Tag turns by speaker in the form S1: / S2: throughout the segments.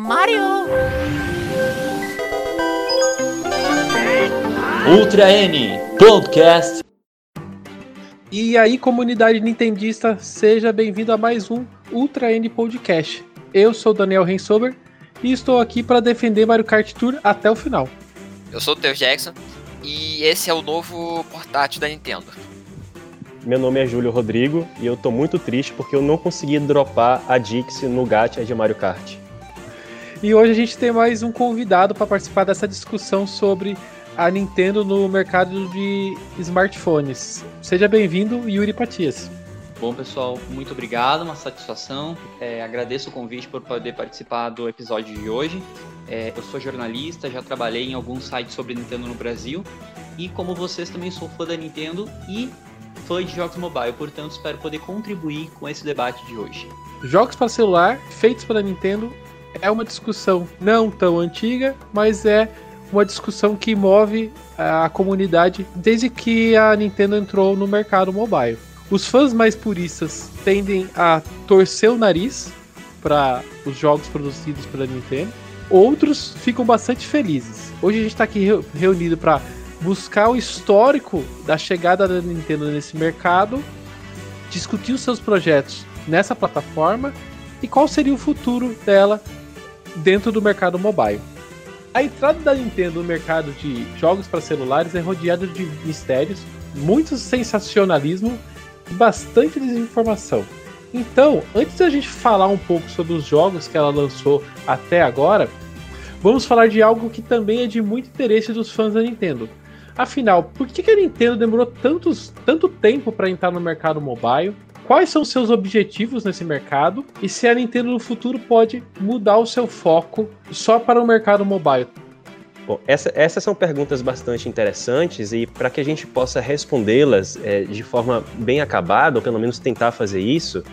S1: Mario!
S2: Ultra N Podcast.
S3: E aí, comunidade nintendista, seja bem-vindo a mais um Ultra N Podcast. Eu sou Daniel Rensober e estou aqui para defender Mario Kart Tour até o final.
S4: Eu sou o Theo Jackson e esse é o novo portátil da Nintendo.
S5: Meu nome é Júlio Rodrigo e eu tô muito triste porque eu não consegui dropar a Dixie no gacha de Mario Kart.
S3: E hoje a gente tem mais um convidado para participar dessa discussão sobre a Nintendo no mercado de smartphones. Seja bem-vindo, Yuri Patias.
S2: Bom, pessoal, muito obrigado, uma satisfação. É, agradeço o convite por poder participar do episódio de hoje. É, eu sou jornalista, já trabalhei em alguns sites sobre Nintendo no Brasil. E como vocês, também sou fã da Nintendo e fã de jogos mobile, portanto, espero poder contribuir com esse debate de hoje.
S3: Jogos para celular feitos pela Nintendo é uma discussão não tão antiga, mas é uma discussão que move a comunidade desde que a Nintendo entrou no mercado mobile. Os fãs mais puristas tendem a torcer o nariz para os jogos produzidos pela Nintendo. Outros ficam bastante felizes. Hoje a gente está aqui reunido para buscar o histórico da chegada da Nintendo nesse mercado, discutir os seus projetos nessa plataforma e qual seria o futuro dela dentro do mercado mobile. A entrada da Nintendo no mercado de jogos para celulares é rodeada de mistérios, muito sensacionalismo e bastante desinformação. Então, antes da gente falar um pouco sobre os jogos que ela lançou até agora, vamos falar de algo que também é de muito interesse dos fãs da Nintendo. Afinal, por que a Nintendo demorou tantos, tanto tempo para entrar no mercado mobile? Quais são seus objetivos nesse mercado e se a Nintendo no futuro pode mudar o seu foco só para o mercado mobile.
S5: Bom, essa, essas são perguntas bastante interessantes e para que a gente possa respondê-las é, de forma bem acabada, ou pelo menos tentar fazer isso,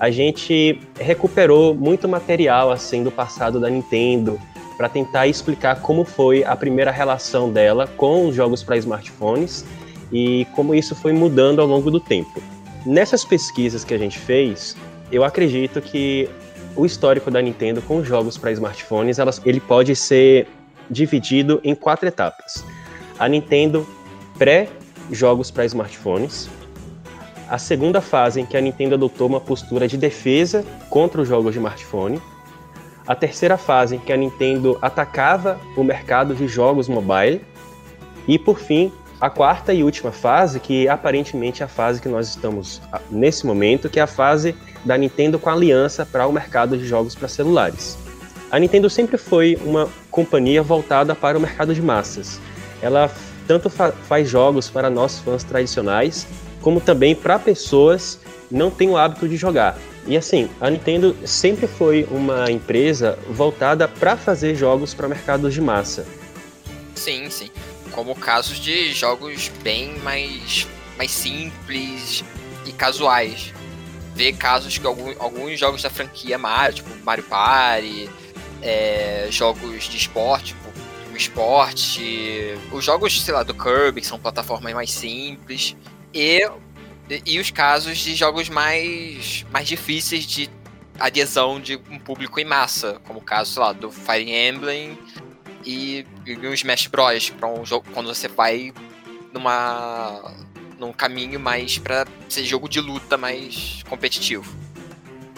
S5: a gente recuperou muito material assim do passado da Nintendo para tentar explicar como foi a primeira relação dela com os jogos para smartphones e como isso foi mudando ao longo do tempo. Nessas pesquisas que a gente fez, eu acredito que o histórico da Nintendo com jogos para smartphones, elas, ele pode ser dividido em quatro etapas. A Nintendo pré-jogos para smartphones, a segunda fase em que a Nintendo adotou uma postura de defesa contra os jogos de smartphone, a terceira fase em que a Nintendo atacava o mercado de jogos mobile. E, por fim, a quarta e última fase, que aparentemente é a fase que nós estamos nesse momento, que é a fase da Nintendo com aliança para o mercado de jogos para celulares. A Nintendo sempre foi uma companhia voltada para o mercado de massas. Ela tanto fa faz jogos para nós fãs tradicionais, como também para pessoas que não têm o hábito de jogar. E assim, a Nintendo sempre foi uma empresa voltada para fazer jogos para mercados de massa.
S4: Sim, sim como casos de jogos bem mais, mais simples e casuais. Ver casos que algum, alguns jogos da franquia Mario, tipo Mario Party, é, jogos de esporte, tipo o esporte, os jogos, sei lá, do Kirby, que são plataformas mais simples, e, e os casos de jogos mais, mais difíceis de adesão de um público em massa, como o caso, sei lá, do Fire Emblem e, e um Smash Bros. para um jogo quando você vai numa num caminho mais para ser jogo de luta mais competitivo.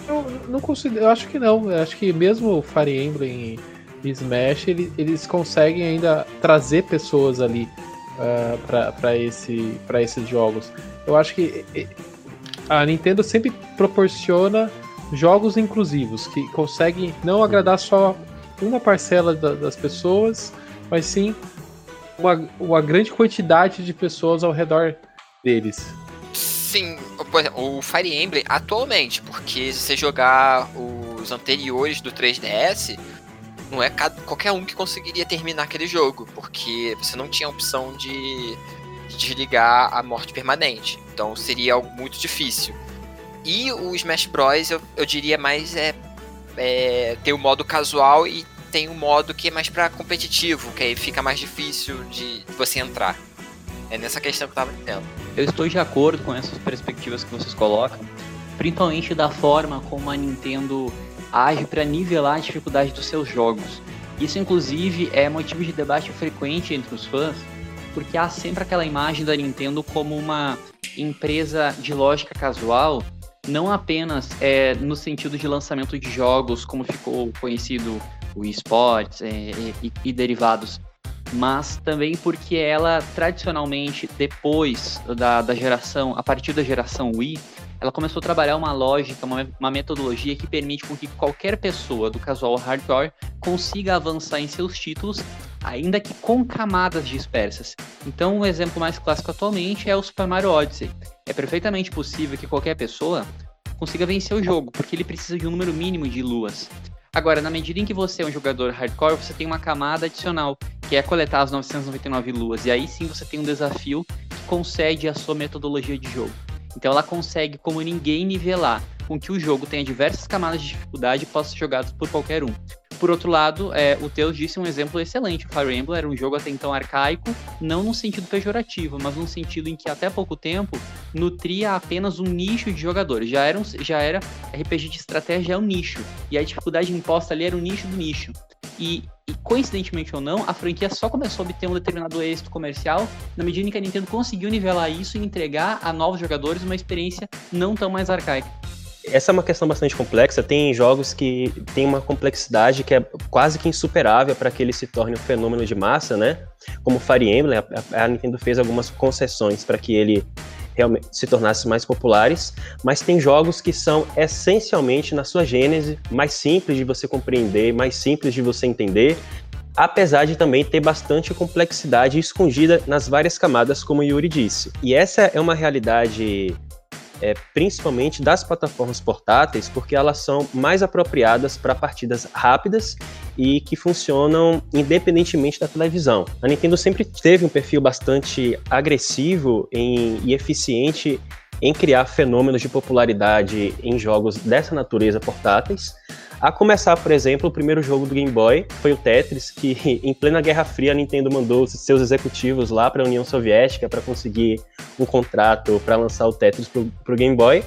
S3: Eu não consigo, eu acho que não. Eu acho que mesmo Fire Emblem e Smash, ele, eles conseguem ainda trazer pessoas ali uh, para esse, esses jogos. Eu acho que a Nintendo sempre proporciona jogos inclusivos que conseguem não agradar só uma parcela da, das pessoas, mas sim uma, uma grande quantidade de pessoas ao redor deles.
S4: Sim, o Fire Emblem atualmente, porque se você jogar os anteriores do 3DS, não é qualquer um que conseguiria terminar aquele jogo, porque você não tinha a opção de, de desligar a morte permanente. Então seria algo muito difícil. E o Smash Bros, eu, eu diria mais é é, tem o modo casual e tem o modo que é mais para competitivo, que aí fica mais difícil de você entrar. É nessa questão que eu tava entendendo.
S2: Eu estou de acordo com essas perspectivas que vocês colocam, principalmente da forma como a Nintendo age para nivelar a dificuldade dos seus jogos. Isso, inclusive, é motivo de debate frequente entre os fãs, porque há sempre aquela imagem da Nintendo como uma empresa de lógica casual, não apenas é, no sentido de lançamento de jogos, como ficou conhecido o esportes é, e, e derivados, mas também porque ela tradicionalmente, depois da, da geração, a partir da geração Wii, ela começou a trabalhar uma lógica, uma, uma, metodologia que permite com que qualquer pessoa do casual hardcore consiga avançar em seus títulos, ainda que com camadas dispersas. Então, o um exemplo mais clássico atualmente é o Super Mario Odyssey. É perfeitamente possível que qualquer pessoa consiga vencer o jogo, porque ele precisa de um número mínimo de luas. Agora, na medida em que você é um jogador hardcore, você tem uma camada adicional, que é coletar as 999 luas. E aí sim você tem um desafio que concede a sua metodologia de jogo. Então ela consegue, como ninguém, nivelar com que o jogo tenha diversas camadas de dificuldade e possa ser jogado por qualquer um. Por outro lado, é, o Teus disse um exemplo excelente. O Fire Emblem era um jogo até então arcaico, não no sentido pejorativo, mas no sentido em que até pouco tempo nutria apenas um nicho de jogadores. Já era, um, já era RPG de estratégia é um nicho, e a dificuldade imposta ali era o nicho do nicho. E, e, coincidentemente ou não, a franquia só começou a obter um determinado êxito comercial na medida em que a Nintendo conseguiu nivelar isso e entregar a novos jogadores uma experiência não tão mais arcaica.
S5: Essa é uma questão bastante complexa. Tem jogos que tem uma complexidade que é quase que insuperável para que ele se torne um fenômeno de massa, né? Como Fire Emblem, a, a Nintendo fez algumas concessões para que ele realmente se tornasse mais populares, mas tem jogos que são essencialmente na sua gênese mais simples de você compreender, mais simples de você entender, apesar de também ter bastante complexidade escondida nas várias camadas, como Yuri disse. E essa é uma realidade é, principalmente das plataformas portáteis, porque elas são mais apropriadas para partidas rápidas e que funcionam independentemente da televisão. A Nintendo sempre teve um perfil bastante agressivo em, e eficiente em criar fenômenos de popularidade em jogos dessa natureza portáteis. A começar, por exemplo, o primeiro jogo do Game Boy foi o Tetris, que em plena Guerra Fria a Nintendo mandou seus executivos lá para a União Soviética para conseguir um contrato para lançar o Tetris para o Game Boy.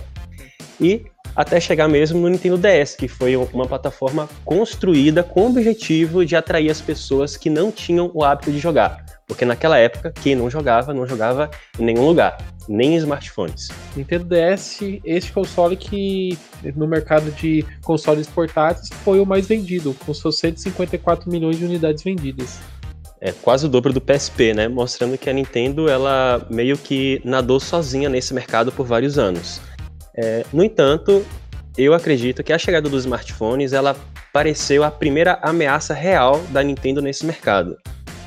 S5: E até chegar mesmo no Nintendo DS, que foi uma plataforma construída com o objetivo de atrair as pessoas que não tinham o hábito de jogar. Porque naquela época, quem não jogava, não jogava em nenhum lugar, nem em smartphones.
S3: Nintendo DS, este console que no mercado de consoles portáteis foi o mais vendido, com seus 154 milhões de unidades vendidas.
S5: É quase o dobro do PSP, né? Mostrando que a Nintendo ela meio que nadou sozinha nesse mercado por vários anos. É, no entanto, eu acredito que a chegada dos smartphones ela pareceu a primeira ameaça real da Nintendo nesse mercado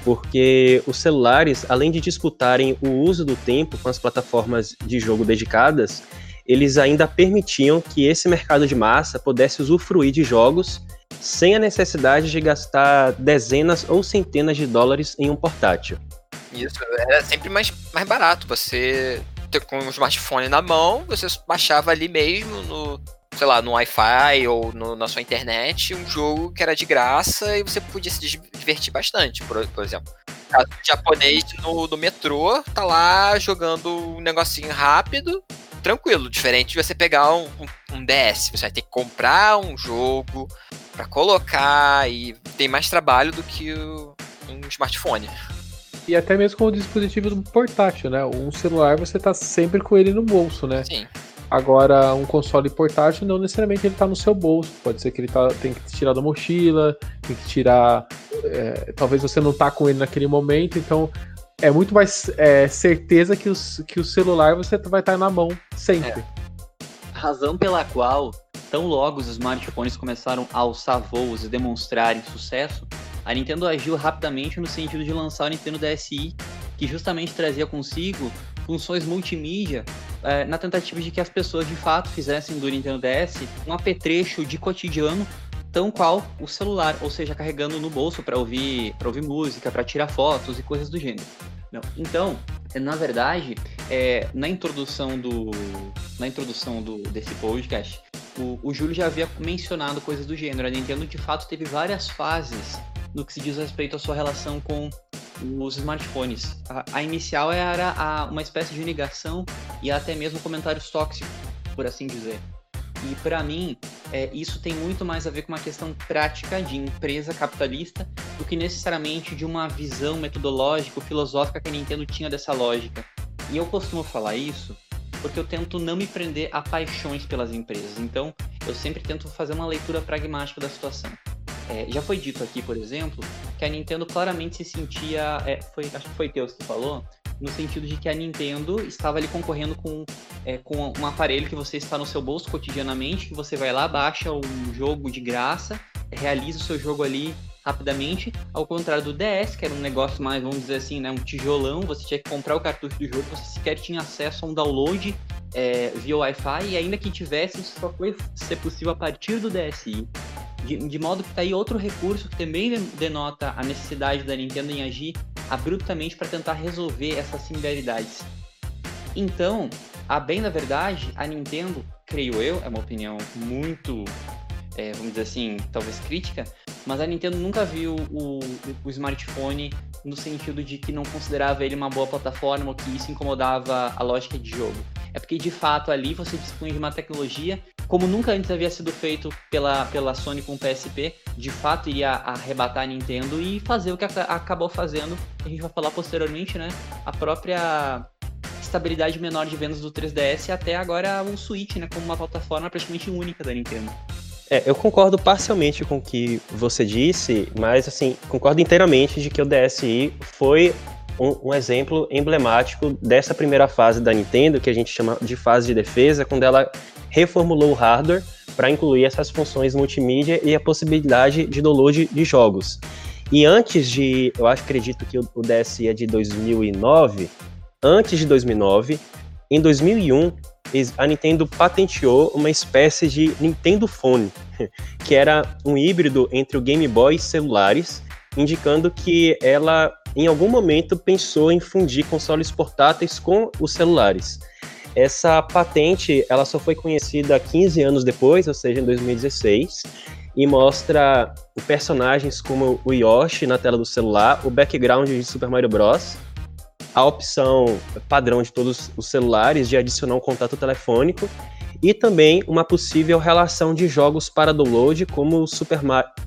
S5: porque os celulares, além de disputarem o uso do tempo com as plataformas de jogo dedicadas, eles ainda permitiam que esse mercado de massa pudesse usufruir de jogos sem a necessidade de gastar dezenas ou centenas de dólares em um portátil.
S4: Isso, era sempre mais, mais barato. Você ter com um smartphone na mão, você baixava ali mesmo no, sei lá, no Wi-Fi ou no, na sua internet, um jogo que era de graça e você podia se divertir bastante, por, por exemplo. O japonês no, no metrô tá lá jogando um negocinho rápido, tranquilo, diferente de você pegar um, um, um DS. Você vai ter que comprar um jogo para colocar e tem mais trabalho do que o, um smartphone.
S3: E até mesmo com o dispositivo portátil, né? Um celular você tá sempre com ele no bolso, né?
S4: Sim.
S3: Agora, um console portátil não necessariamente ele está no seu bolso. Pode ser que ele tá, tem que tirar da mochila, tem que tirar. É, talvez você não tá com ele naquele momento, então é muito mais é, certeza que, os, que o celular você vai estar tá na mão sempre. É.
S2: Razão pela qual, tão logo os smartphones começaram a alçar voos e demonstrarem sucesso, a Nintendo agiu rapidamente no sentido de lançar o Nintendo DSi, que justamente trazia consigo funções multimídia é, na tentativa de que as pessoas de fato fizessem do Nintendo DS um apetrecho de cotidiano tão qual o celular, ou seja, carregando no bolso para ouvir, para ouvir música, para tirar fotos e coisas do gênero. Não. Então, na verdade, é, na introdução do na introdução do desse podcast, o, o Júlio já havia mencionado coisas do gênero. A Nintendo de fato teve várias fases no que se diz respeito à sua relação com os smartphones. A, a inicial era a, uma espécie de negação e até mesmo comentários tóxicos, por assim dizer. E para mim, é, isso tem muito mais a ver com uma questão prática de empresa capitalista do que necessariamente de uma visão metodológica, filosófica que a Nintendo tinha dessa lógica. E eu costumo falar isso porque eu tento não me prender a paixões pelas empresas. Então, eu sempre tento fazer uma leitura pragmática da situação. É, já foi dito aqui, por exemplo, que a Nintendo claramente se sentia. É, foi, acho que foi Teus que falou, no sentido de que a Nintendo estava ali concorrendo com, é, com um aparelho que você está no seu bolso cotidianamente, que você vai lá, baixa um jogo de graça, realiza o seu jogo ali rapidamente, ao contrário do DS, que era um negócio mais, vamos dizer assim, né, um tijolão, você tinha que comprar o cartucho do jogo, você sequer tinha acesso a um download é, via Wi-Fi, e ainda que tivesse, isso só foi ser possível a partir do DSi. De, de modo que está aí outro recurso que também denota a necessidade da Nintendo em agir abruptamente para tentar resolver essas similaridades. Então, a bem da verdade, a Nintendo, creio eu, é uma opinião muito, é, vamos dizer assim, talvez crítica, mas a Nintendo nunca viu o, o, smartphone no sentido de que não considerava ele uma boa plataforma ou que isso incomodava a lógica de jogo. É porque de fato ali você dispõe de uma tecnologia como nunca antes havia sido feito pela, pela Sony com o PSP, de fato iria arrebatar a Nintendo e fazer o que acabou fazendo, a gente vai falar posteriormente, né? A própria estabilidade menor de vendas do 3DS e até agora o Switch, né? Como uma plataforma praticamente única da Nintendo.
S5: É, eu concordo parcialmente com o que você disse, mas assim, concordo inteiramente de que o DSi foi um, um, exemplo emblemático dessa primeira fase da Nintendo, que a gente chama de fase de defesa, quando ela reformulou o hardware para incluir essas funções multimídia e a possibilidade de download de jogos. E antes de, eu acho, acredito que o DSi é de 2009, antes de 2009, em 2001, a Nintendo patenteou uma espécie de Nintendo Phone, que era um híbrido entre o Game Boy e celulares, indicando que ela, em algum momento, pensou em fundir consoles portáteis com os celulares. Essa patente ela só foi conhecida 15 anos depois, ou seja, em 2016, e mostra personagens como o Yoshi na tela do celular, o background de Super Mario Bros., a opção padrão de todos os celulares de adicionar um contato telefônico e também uma possível relação de jogos para download como Super,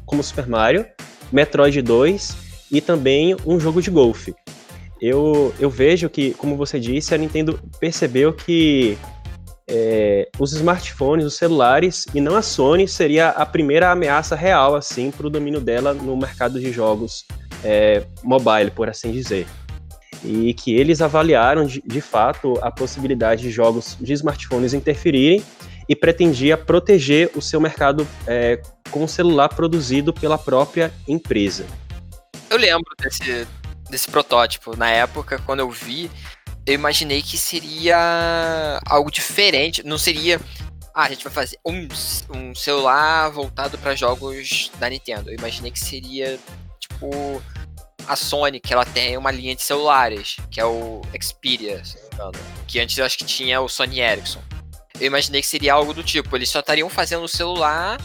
S5: como Super Mario, Metroid 2 e também um jogo de golfe eu, eu vejo que, como você disse, a Nintendo percebeu que é, os smartphones, os celulares, e não a Sony, seria a primeira ameaça real, assim, para o domínio dela no mercado de jogos é, mobile, por assim dizer. E que eles avaliaram, de, de fato, a possibilidade de jogos de smartphones interferirem e pretendia proteger o seu mercado é, com o celular produzido pela própria empresa.
S4: Eu lembro desse, desse protótipo. Na época, quando eu vi, eu imaginei que seria algo diferente. Não seria. Ah, a gente vai fazer um, um celular voltado para jogos da Nintendo. Eu imaginei que seria tipo a Sony, que ela tem uma linha de celulares, que é o Xperia, se não me engano. Que antes eu acho que tinha o Sony Ericsson. Eu imaginei que seria algo do tipo, eles só estariam fazendo o celular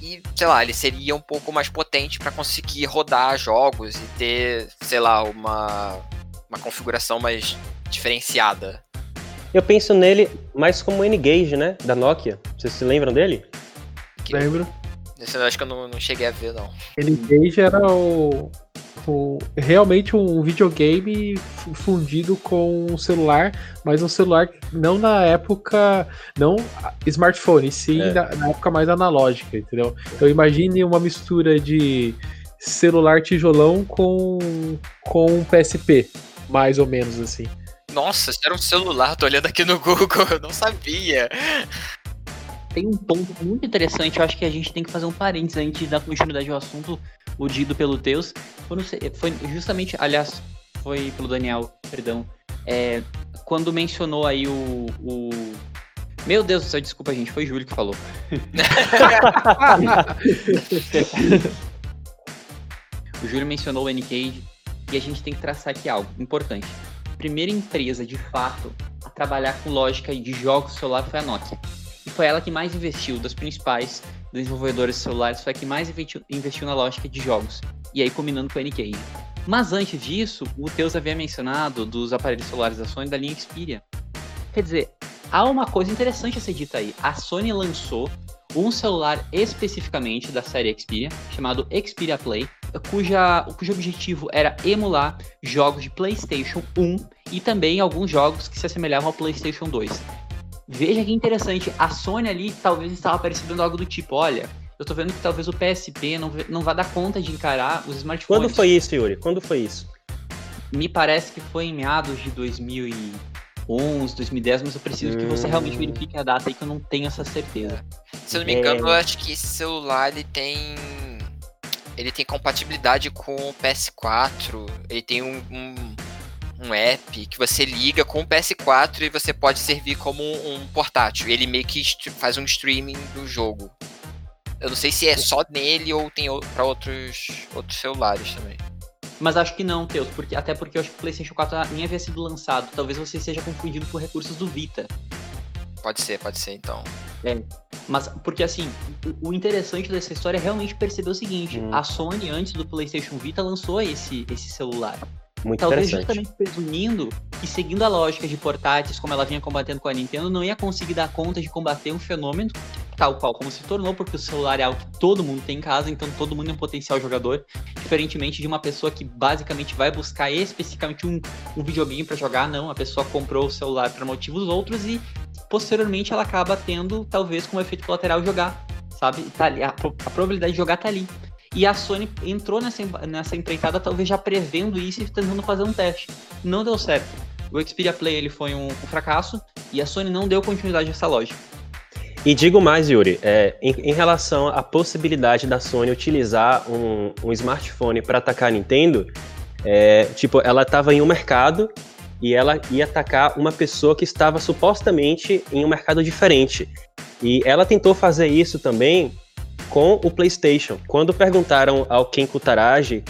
S4: e, sei lá, ele seria um pouco mais potente para conseguir rodar jogos e ter, sei lá, uma, uma configuração mais diferenciada.
S5: Eu penso nele mais como o N-Gage, né? Da Nokia. Vocês se lembram dele?
S3: Que... Lembro.
S4: Esse eu acho que eu não, não cheguei a ver, não.
S3: N-Gage era o, o, realmente um videogame fundido com um celular, mas um celular não na época, não smartphone, sim é. na, na, época mais analógica, entendeu? Então imagine uma mistura de celular tijolão com, com um PSP, mais ou menos assim.
S4: Nossa, isso era um celular, tô olhando aqui no Google, eu não sabia
S2: tem um ponto muito interessante, eu acho que a gente tem que fazer um parênteses antes de dar continuidade ao assunto, o dito pelo Teus. Foi, justamente, aliás, foi pelo Daniel, perdão. É, quando mencionou aí o, o. Meu Deus do céu, desculpa, gente, foi Júlio que falou. o Júlio mencionou o N-Cage e a gente tem que traçar aqui algo importante. A primeira empresa, de fato, a trabalhar com lógica de jogos celular foi a Nokia foi ela que mais investiu, das principais desenvolvedores celulares, foi a que mais investiu, na lógica de jogos. E aí combinando com a NK. Mas antes disso, o Teus havia mencionado dos aparelhos celulares da Sony da linha Xperia. Quer dizer, há uma coisa interessante a ser dita aí. A Sony lançou um celular especificamente da série Xperia, chamado Xperia Play, cuja, cujo objetivo era emular jogos de PlayStation 1 e também alguns jogos que se assemelhavam ao PlayStation 2. Veja que interessante, a Sony ali talvez estava percebendo algo do tipo, olha, eu tô vendo que talvez o PSP não, não vá dar conta de encarar os smartphones.
S5: Quando foi isso, Yuri? Quando foi isso?
S2: Me parece que foi em meados de 2011, 2010, mas eu preciso hum. que você realmente hum. verifique a data aí que eu não tenho essa certeza.
S4: Se eu não me engano, é... eu acho que esse celular ele tem ele tem compatibilidade com o PS4, ele tem um, um, um, app que você liga com o PS4 e você pode servir como um, portátil. Ele meio que faz um streaming do jogo. Eu não sei se é só nele ou tem para outros, outros celulares também.
S2: Mas acho que não, Teus, porque, até porque eu acho que o PlayStation 4 nem havia sido lançado. Talvez você seja confundido por recursos do Vita.
S4: Pode ser, pode ser então.
S2: É. Mas, porque assim, o, o interessante dessa história é realmente perceber o seguinte: hum. a Sony, antes do PlayStation Vita, lançou esse, esse celular.
S5: Muito
S2: Talvez justamente presumindo que, seguindo a lógica de portáteis, como ela vinha combatendo com a Nintendo, não ia conseguir dar conta de combater um fenômeno tal qual como se tornou, porque o celular é algo que todo mundo tem em casa, então todo mundo é um potencial jogador, diferentemente de uma pessoa que basicamente vai buscar especificamente um, um videogame para jogar, não, a pessoa comprou o celular para motivos outros e posteriormente ela acaba tendo, talvez, como efeito colateral, jogar, sabe? Tá ali, a, a probabilidade de jogar tá ali. E a Sony entrou nessa, nessa empreitada talvez já prevendo isso e tentando fazer um teste. Não deu certo. O Xperia Play ele foi um, um fracasso e a Sony não deu continuidade a essa lógica.
S5: E digo mais, Yuri, é, em, em, relação à possibilidade da Sony utilizar um, um smartphone para atacar a Nintendo, é, tipo, ela estava em um mercado e ela ia atacar uma pessoa que estava supostamente em um mercado diferente. E ela tentou fazer isso também com o PlayStation. Quando perguntaram ao Ken Kutaragi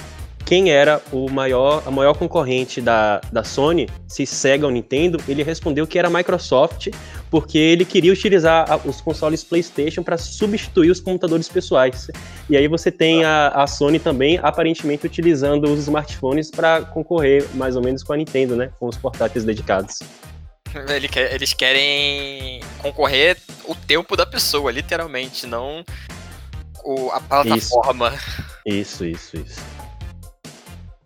S5: quem era o maior, a maior concorrente da, da Sony, se Sega ou Nintendo, ele respondeu que era a Microsoft, porque ele queria utilizar os consoles PlayStation para substituir os computadores pessoais. E aí você tem a, a Sony também, aparentemente, utilizando os smartphones para concorrer mais ou menos com a Nintendo, né? Com os portáteis dedicados.
S4: Eles querem concorrer o tempo da pessoa, literalmente, não o, a plataforma.
S5: Isso, isso, isso. isso.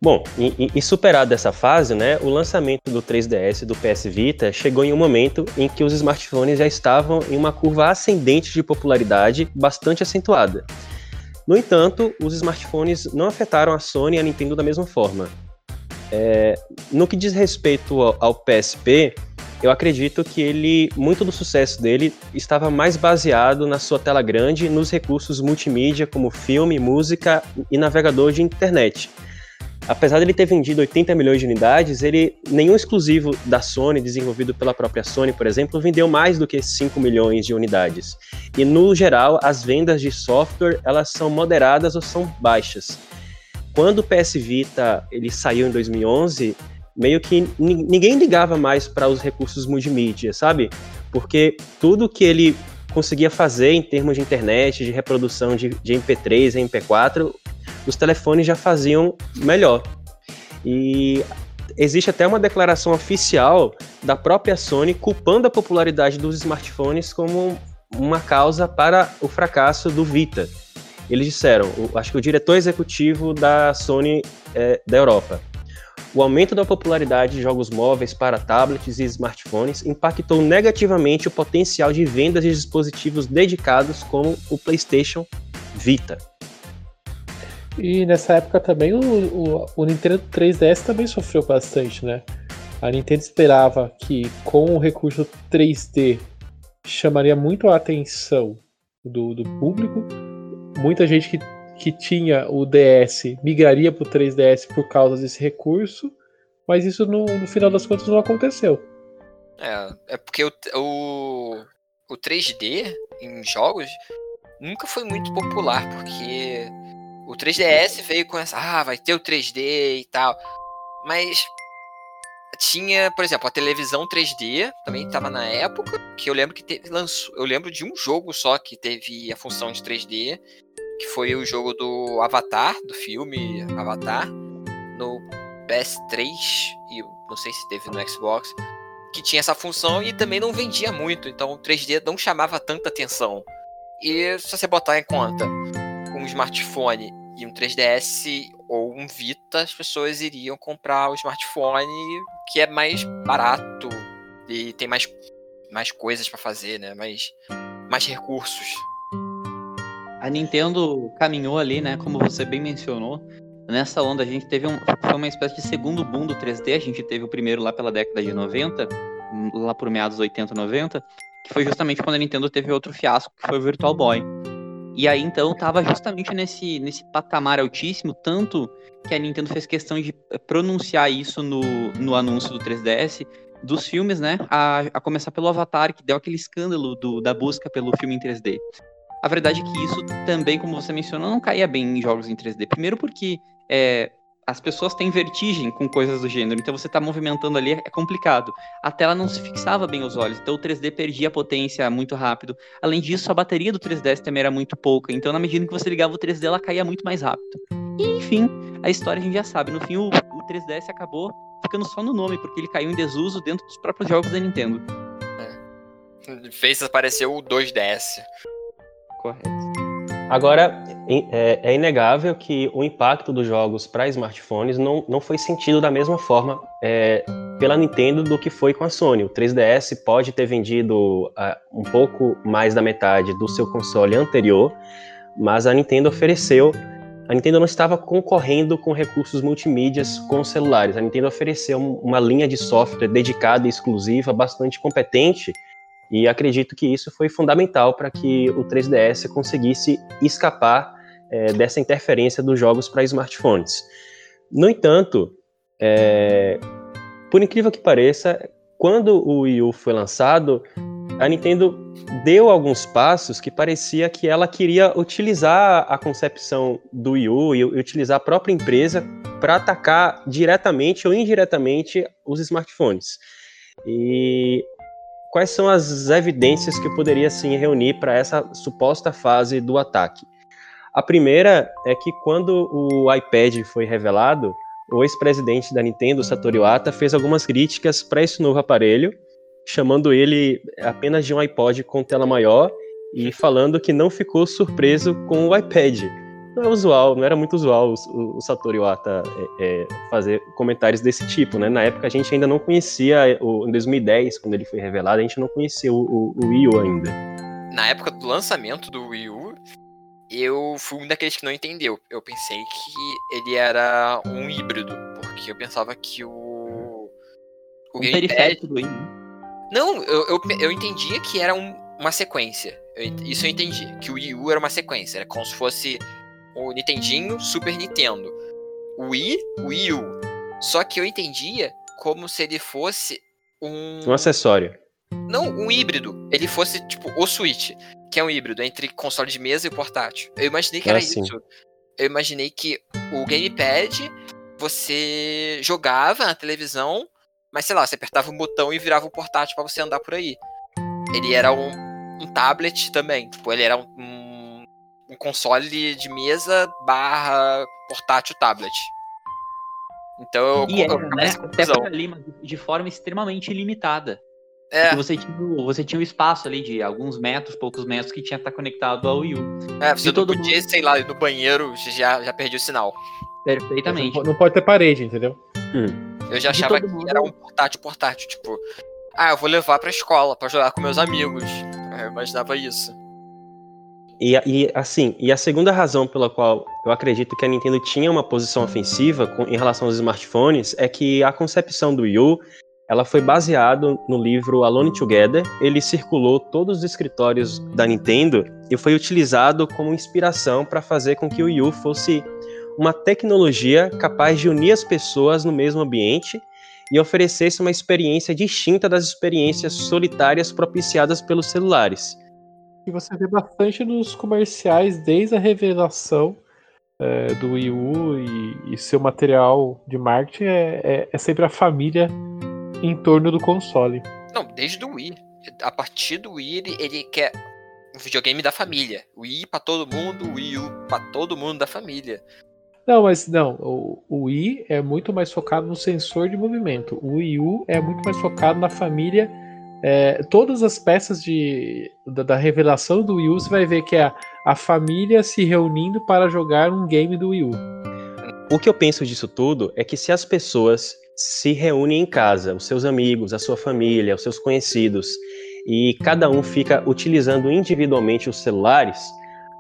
S5: Bom, e, e, superado essa fase, né, o lançamento do 3DS e do PS Vita chegou em um momento em que os smartphones já estavam em uma curva ascendente de popularidade bastante acentuada. No entanto, os smartphones não afetaram a Sony e a Nintendo da mesma forma. É, no que diz respeito ao, ao PSP, eu acredito que ele, muito do sucesso dele estava mais baseado na sua tela grande, nos recursos multimídia como filme, música e navegador de internet. Apesar de ele ter vendido 80 milhões de unidades, ele nenhum exclusivo da Sony, desenvolvido pela própria Sony, por exemplo, vendeu mais do que 5 milhões de unidades. E no geral, as vendas de software, elas são moderadas ou são baixas. Quando o PS Vita ele saiu em 2011, meio que ninguém ligava mais para os recursos multimídia, sabe? Porque tudo que ele conseguia fazer em termos de internet, de reprodução de, de MP3 e MP4, os telefones já faziam melhor. E existe até uma declaração oficial da própria Sony culpando a popularidade dos smartphones como uma causa para o fracasso do Vita. Eles disseram, acho que o diretor executivo da Sony é, da Europa, o aumento da popularidade de jogos móveis para tablets e smartphones impactou negativamente o potencial de vendas de dispositivos dedicados como o PlayStation Vita.
S3: E nessa época também o, o, o, Nintendo 3DS também sofreu bastante, né? A Nintendo esperava que com o recurso 3D chamaria muito a atenção do, do público. Muita gente que que tinha o DS migraria para o 3DS por causa desse recurso, mas isso no, no, final das contas não aconteceu.
S4: É, é porque o, o, o 3D em jogos nunca foi muito popular, porque o 3DS veio com essa, ah, vai ter o 3D e tal, mas tinha, por exemplo, a televisão 3D, também estava na época, que eu lembro que teve, lançou, eu lembro de um jogo só que teve a função de 3D, que foi o jogo do Avatar, do filme Avatar, no PS3 e não sei se teve no Xbox, que tinha essa função e também não vendia muito, então o 3D não chamava tanta atenção. E se você botar em conta um smartphone e um 3DS ou um Vita, as pessoas iriam comprar o smartphone que é mais barato e tem mais, mais coisas para fazer, né? Mais, mais recursos.
S2: A Nintendo caminhou ali, né? Como você bem mencionou. Nessa onda a gente teve um, foi uma espécie de segundo boom do 3D. A gente teve o primeiro lá pela década de 90, lá por meados 80, 90, que foi justamente quando a Nintendo teve outro fiasco, que foi o Virtual Boy. E aí então tava justamente nesse, nesse patamar altíssimo, tanto que a Nintendo fez questão de pronunciar isso no, no anúncio do 3DS, dos filmes, né? A, a começar pelo Avatar, que deu aquele escândalo do, da busca pelo filme em 3D. A verdade é que isso também, como você mencionou, não caía bem em jogos em 3D. Primeiro porque é, as pessoas têm vertigem com coisas do gênero, então você está movimentando ali é complicado. A tela não se fixava bem aos olhos, então o 3D perdia a potência muito rápido. Além disso, a bateria do 3DS também era muito pouca, então na medida que você ligava o 3D, ela caía muito mais rápido. E enfim, a história a gente já sabe. No fim, o, o 3DS acabou ficando só no nome, porque ele caiu em desuso dentro dos próprios jogos da Nintendo.
S4: É. Fez aparecer o 2DS.
S2: Correto.
S5: Agora, é, é, inegável que o impacto dos jogos para smartphones não, não foi sentido da mesma forma é, pela Nintendo do que foi com a Sony. O 3DS pode ter vendido uh, um pouco mais da metade do seu console anterior, mas a Nintendo ofereceu. A Nintendo não estava concorrendo com recursos multimídias com celulares. A Nintendo ofereceu uma linha de software dedicada e exclusiva, bastante competente, e acredito que isso foi fundamental para que o 3DS conseguisse escapar é, dessa interferência dos jogos para smartphones. No entanto, é, por incrível que pareça, quando o Wii U foi lançado, a Nintendo deu alguns passos que parecia que ela queria utilizar a concepção do Wii U e utilizar a própria empresa para atacar diretamente ou indiretamente os smartphones. E quais são as evidências que poderia assim reunir para essa suposta fase do ataque? A primeira é que quando o iPad foi revelado, o ex-presidente da Nintendo, Satoru Iwata, fez algumas críticas para esse novo aparelho, chamando ele apenas de um iPod com tela maior e falando que não ficou surpreso com o iPad. Não é usual, não era muito usual o, o Satoru Iwata é, é, fazer comentários desse tipo, né? Na época a gente ainda não conhecia, o, em 2010, quando ele foi revelado, a gente não conhecia o, o, o Wii U ainda.
S4: Na época do lançamento do Wii U, eu fui um daqueles que não entendeu. Eu pensei que ele era um híbrido, porque eu pensava que o.
S2: O um periférico do Wii.
S4: Não, eu, eu, eu entendia que era um, uma sequência. Eu, isso eu entendi. Que o Wii U era uma sequência. Era como se fosse o Nintendinho, Super Nintendo. O Wii, Wii U. Só que eu entendia como se ele fosse um.
S5: Um acessório.
S4: Não, um híbrido. Ele fosse, tipo, o Switch que é um híbrido entre console de mesa e portátil. Eu imaginei que é era assim. isso. Eu imaginei que o gamepad você jogava na televisão, mas sei lá, você apertava um botão e virava um portátil para você andar por aí. Ele era um, um tablet também, tipo, ele era um, um, um console de mesa barra portátil tablet. Então eu,
S2: e eu, era, eu né? Até por ali, mas de forma extremamente limitada. É. Você tinha, você tinha um espaço ali de alguns metros, poucos metros, que tinha que estar conectado ao Wii U.
S4: É, você e todo podia, mundo... sei lá, no banheiro, já, já perdi o sinal.
S2: Perfeitamente.
S3: Não, não pode ter parede, entendeu?
S4: Hum. Eu já achava que mundo... era um portátil portátil, tipo, ah, eu vou levar pra escola pra jogar com meus amigos. Eu imaginava isso.
S5: E, e, assim, e a segunda razão pela qual eu acredito que a Nintendo tinha uma posição ofensiva com, em relação aos smartphones é que a concepção do Wii U ela foi baseada no livro Alone Together. Ele circulou todos os escritórios da Nintendo e foi utilizado como inspiração para fazer com que o Wii U fosse uma tecnologia capaz de unir as pessoas no mesmo ambiente e oferecesse uma experiência distinta das experiências solitárias propiciadas pelos celulares.
S3: E você vê bastante nos comerciais desde a revelação é, do Wii U e, e, seu material de marketing é, é, é sempre a família em torno do console.
S4: Não, desde o Wii. A partir do Wii, ele, ele quer um videogame da família. O Wii para todo mundo, o Wii U para todo mundo da família.
S3: Não, mas não, o, o Wii é muito mais focado no sensor de movimento. O Wii U é muito mais focado na família é, todas as peças de, da, da, revelação do Wii U, você vai ver que é a, a família se reunindo para jogar um game do Wii U.
S5: O que eu penso disso tudo é que se as pessoas se reúnem em casa, os seus amigos, a sua família, os seus conhecidos, e cada um fica utilizando individualmente os celulares,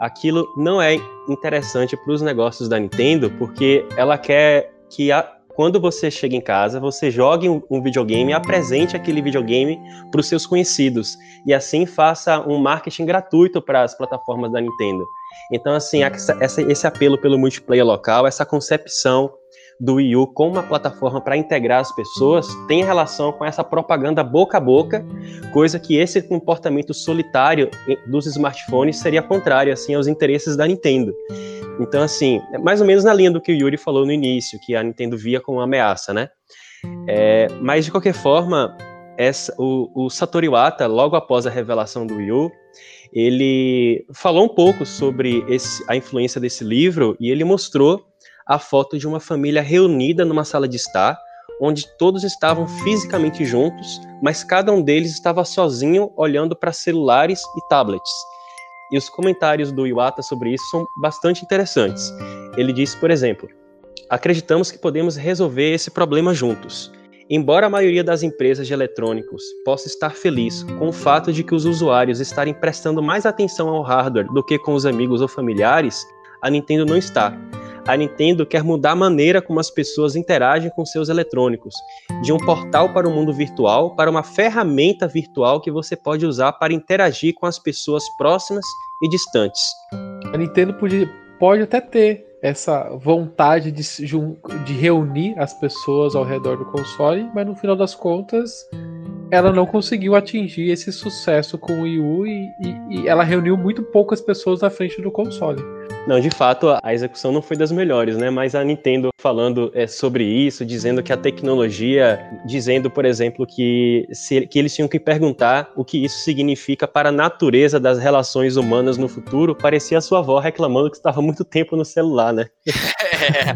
S5: aquilo não é interessante para os negócios da Nintendo, porque ela quer que a, quando você chega em casa, você jogue um, videogame apresente aquele videogame para os seus conhecidos. E assim faça um marketing gratuito para as plataformas da Nintendo. Então, assim, essa, esse apelo pelo multiplayer local, essa concepção do Wii U como uma plataforma para integrar as pessoas tem relação com essa propaganda boca a boca, coisa que esse comportamento solitário dos smartphones seria contrário assim aos interesses da Nintendo. Então assim, é mais ou menos na linha do que o Yuri falou no início, que a Nintendo via como uma ameaça, né? É, mas de qualquer forma, essa, o, o Satoru Iwata, logo após a revelação do Wii U, ele falou um pouco sobre esse, a influência desse livro e ele mostrou a foto de uma família reunida numa sala de estar, onde todos estavam fisicamente juntos, mas cada um deles estava sozinho olhando para celulares e tablets. E os comentários do Iwata sobre isso são bastante interessantes. Ele disse, por exemplo, acreditamos que podemos resolver esse problema juntos. Embora a maioria das empresas de eletrônicos possa estar feliz com o fato de que os usuários estarem prestando mais atenção ao hardware do que com os amigos ou familiares, a Nintendo não está a Nintendo quer mudar a maneira como as pessoas interagem com seus eletrônicos, de um portal para o mundo virtual para uma ferramenta virtual que você pode usar para interagir com as pessoas próximas e distantes.
S3: A Nintendo pode, até ter essa vontade de, de reunir as pessoas ao redor do console, mas no final das contas ela não conseguiu atingir esse sucesso com o Wii U e, e, e ela reuniu muito poucas pessoas na frente do console.
S5: Não, de fato, a execução não foi das melhores, né? Mas a Nintendo falando é, sobre isso, dizendo que a tecnologia, dizendo, por exemplo, que, se, que eles tinham que perguntar o que isso significa para a natureza das relações humanas no futuro, parecia a sua avó reclamando que estava muito tempo no celular, né? É.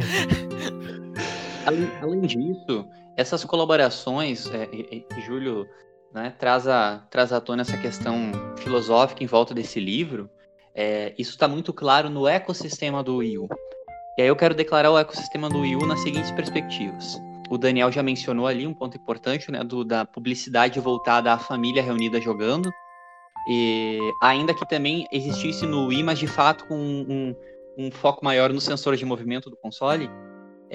S2: além, além disso, essas colaborações, é, Júlio né, traz, a, traz à tona essa questão filosófica em volta desse livro, é, isso está muito claro no ecossistema do Wii U. E aí eu quero declarar o ecossistema do Wii U nas seguintes perspectivas. O Daniel já mencionou ali um ponto importante, né, do, da publicidade voltada à família reunida jogando. E ainda que também existisse no Wii, mas de fato com um, um, um foco maior no sensor de movimento do console,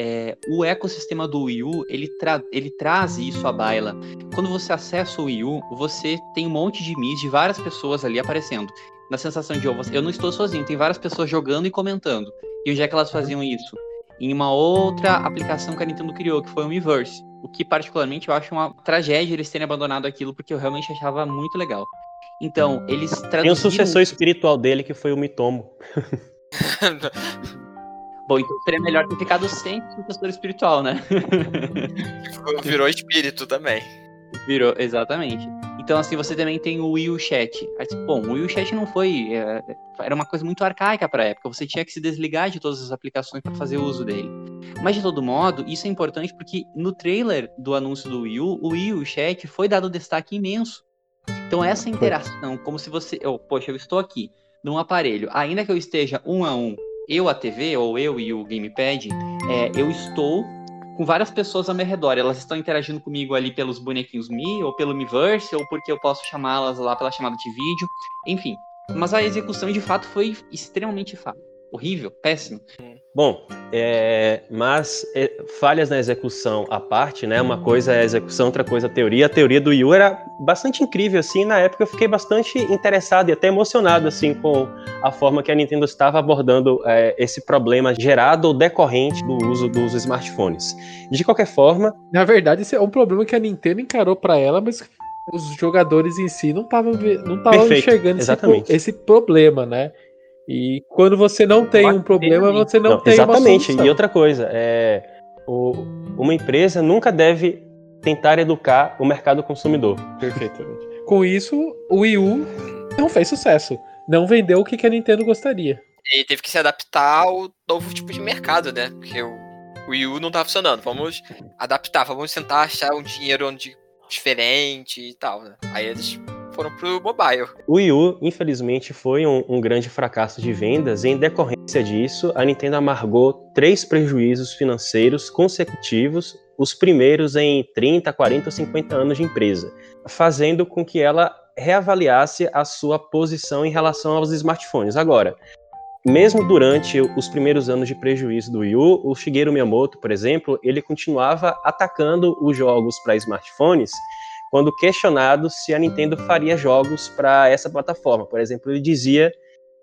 S2: é, o ecossistema do Wii U, ele, tra ele traz isso à baila. Quando você acessa o Wii U, você tem um monte de mis de várias pessoas ali aparecendo na sensação de, oh, eu não estou sozinho, tem várias pessoas jogando e comentando. E onde é que elas faziam isso? Em uma outra aplicação que a Nintendo criou, que foi o Miiverse. O que, particularmente, eu acho uma tragédia eles terem abandonado aquilo, porque eu realmente achava muito legal. Então, eles traduziram...
S5: Tem um sucessor espiritual dele, que foi o Mitomo.
S2: Bom, então seria melhor ter ficado sem sucessor espiritual, né?
S4: Virou espírito também.
S2: Virou, exatamente. Então, assim, você também tem o Wii U Chat. Bom, o Wii U Chat não foi. É, era uma coisa muito arcaica para época. Você tinha que se desligar de todas as aplicações para fazer uso dele. Mas, de todo modo, isso é importante porque no trailer do anúncio do Wii U, o Wii U Chat foi dado destaque imenso. Então, essa interação, como se você. Oh, poxa, eu estou aqui num aparelho, ainda que eu esteja um a um, eu a TV, ou eu e o Gamepad, é, eu estou com várias pessoas ao meu redor. Elas estão interagindo comigo ali pelos bonequinhos Mi, ou pelo Miiverse, ou porque eu posso chamá-las lá pela chamada de vídeo. Enfim. Mas a execução de fato foi extremamente. Horrível, péssimo.
S5: Bom, é, mas é, falhas na execução à parte, né? Uma coisa é a execução, outra coisa é a teoria. A teoria do Yu era bastante incrível, assim. Na época eu fiquei bastante interessado e até emocionado, assim, com a forma que a Nintendo estava abordando é, esse problema gerado ou decorrente do uso dos smartphones. De qualquer forma.
S3: Na verdade, esse é um problema que a Nintendo encarou para ela, mas os jogadores em si não estavam não enxergando esse, esse problema, né? E quando você não tem um problema, você não, não tem
S5: Exatamente. e outra coisa, é, o, uma empresa nunca deve tentar educar o mercado consumidor.
S3: Perfeitamente. Com isso, o Wii U não fez sucesso. Não vendeu o que a Nintendo gostaria.
S4: E teve que se adaptar ao novo tipo de mercado, né? Porque o Wii U não tá funcionando. Vamos adaptar, vamos tentar achar um dinheiro onde diferente e tal. Né? Aí eles foram pro mobile.
S5: O Wii U, infelizmente, foi um, um, grande fracasso de vendas e, em decorrência disso, a Nintendo amargou três prejuízos financeiros consecutivos, os primeiros em 30, 40 ou 50 anos de empresa, fazendo com que ela reavaliasse a sua posição em relação aos smartphones. Agora, mesmo durante os primeiros anos de prejuízo do Wii U, o Shigeru Miyamoto, por exemplo, ele continuava atacando os jogos para smartphones quando questionado se a Nintendo faria jogos para essa plataforma. Por exemplo, ele dizia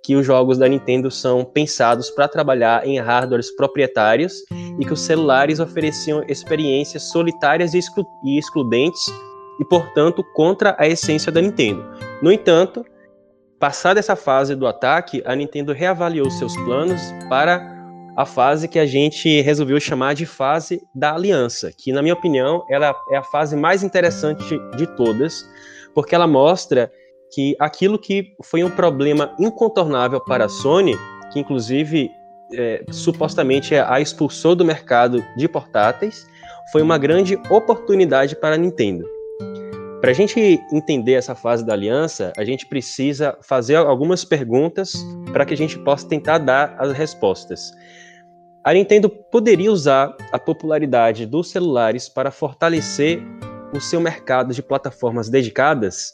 S5: que os jogos da Nintendo são pensados para trabalhar em hardwares proprietários e que os celulares ofereciam experiências solitárias e, exclu e excludentes e, portanto, contra a essência da Nintendo. No entanto, passada essa fase do ataque, a Nintendo reavaliou seus planos para a fase que a gente resolveu chamar de fase da aliança, que na minha opinião ela é a fase mais interessante de todas, porque ela mostra que aquilo que foi um problema incontornável para a Sony, que inclusive é, supostamente a expulsou do mercado de portáteis, foi uma grande oportunidade para a Nintendo. Para a gente entender essa fase da aliança, a gente precisa fazer algumas perguntas para que a gente possa tentar dar as respostas. A Nintendo poderia usar a popularidade dos celulares para fortalecer o seu mercado de plataformas dedicadas,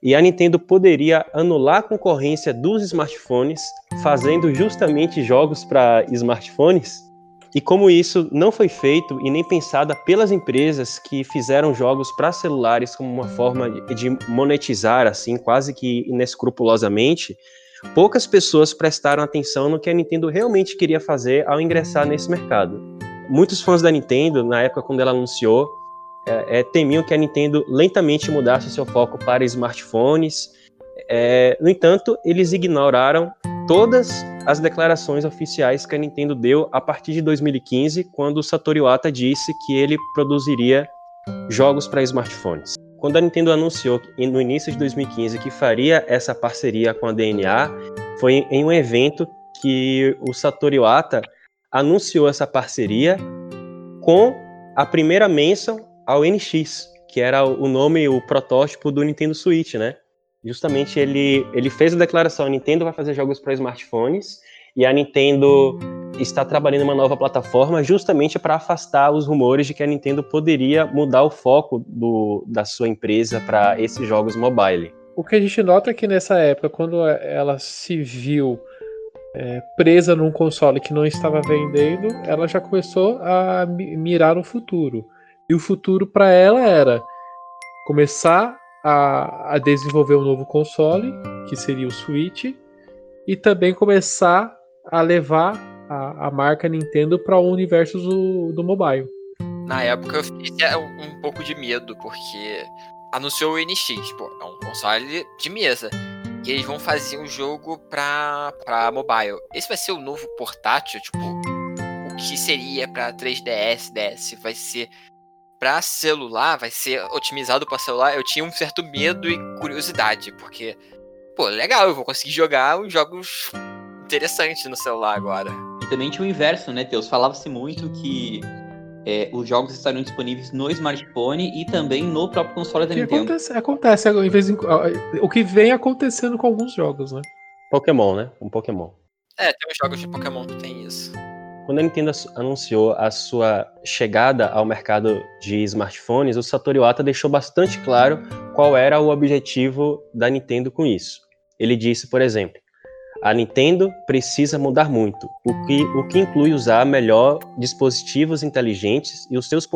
S5: e a Nintendo poderia anular a concorrência dos smartphones, fazendo justamente jogos para smartphones. E como isso não foi feito e nem pensada pelas empresas que fizeram jogos para celulares como uma forma de monetizar assim quase que inescrupulosamente, poucas pessoas prestaram atenção no que a Nintendo realmente queria fazer ao ingressar nesse mercado. Muitos fãs da Nintendo, na época quando ela anunciou, é, é, temiam que a Nintendo lentamente mudasse seu foco para smartphones. É, no entanto, eles ignoraram todas as declarações oficiais que a Nintendo deu a partir de 2015, quando Satoru Iwata disse que ele produziria jogos para smartphones. Quando a Nintendo anunciou no início de 2015 que faria essa parceria com a DNA, foi em um evento que o Satoru Iwata anunciou essa parceria com a primeira menção ao NX, que era o nome, o protótipo do Nintendo Switch, né? Justamente ele, ele fez a declaração: a Nintendo vai fazer jogos para smartphones e a Nintendo está trabalhando uma nova plataforma justamente para afastar os rumores de que a Nintendo poderia mudar o foco do, da sua empresa para esses jogos mobile.
S3: O que a gente nota é que nessa época, quando ela se viu é, presa num console que não estava vendendo, ela já começou a mirar no futuro. E o futuro para ela era começar a, a desenvolver um novo console, que seria o Switch, e também começar a levar a, a marca Nintendo para o universo do, do mobile.
S4: Na época eu fiquei um, pouco de medo, porque anunciou o NX, pô, é um console de mesa. E eles vão fazer um jogo pra, pra mobile. Esse vai ser o novo portátil, tipo, o que seria pra 3DS, DS? Vai ser pra celular? Vai ser otimizado pra celular? Eu tinha um certo medo e curiosidade, porque, pô, legal, eu vou conseguir jogar uns jogos interessantes no celular agora
S2: também tinha o inverso, né, Teus? Falava-se muito que é, os jogos estariam disponíveis no smartphone e também no próprio console da Nintendo.
S3: Acontece, acontece em vez em, o que vem acontecendo com alguns jogos, né?
S5: Pokémon, né? Um Pokémon.
S4: É, tem uns jogos de Pokémon que tem isso.
S5: Quando a Nintendo anunciou a sua chegada ao mercado de smartphones, o Satoru Iwata deixou bastante claro qual era o objetivo da Nintendo com isso. Ele disse, por exemplo, a Nintendo precisa mudar muito, o que, o que inclui usar melhor dispositivos inteligentes e os, seus,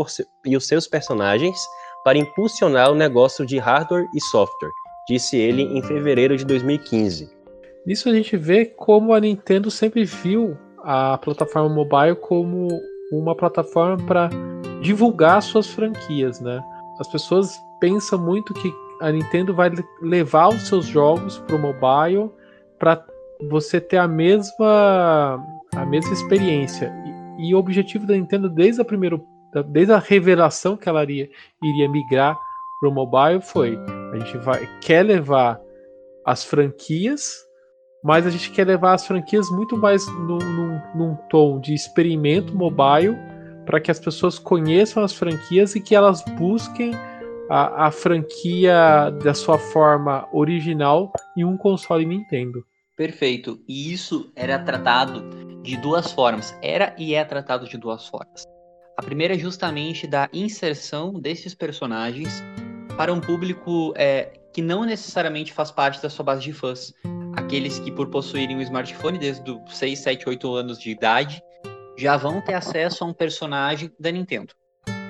S5: e os seus personagens para impulsionar o negócio de hardware e software, disse ele em fevereiro de 2015.
S3: Nisso a gente vê como a Nintendo sempre viu a plataforma mobile como uma plataforma para divulgar suas franquias, né? As pessoas pensam muito que a Nintendo vai levar os seus jogos para o mobile para você ter a mesma a mesma experiência. E, e, o objetivo da Nintendo desde a primeira desde a revelação que ela iria, iria migrar para o mobile foi a gente vai quer levar as franquias, mas a gente quer levar as franquias muito mais no, num, num tom de experimento mobile para que as pessoas conheçam as franquias e que elas busquem a, a franquia da sua forma original em um console Nintendo.
S2: Perfeito. E isso era tratado de duas formas. Era e é tratado de duas formas. A primeira é justamente da inserção desses personagens para um público é, que não necessariamente faz parte da sua base de fãs. Aqueles que, por possuírem um smartphone desde os 6, 7, 8 anos de idade, já vão ter acesso a um personagem da Nintendo.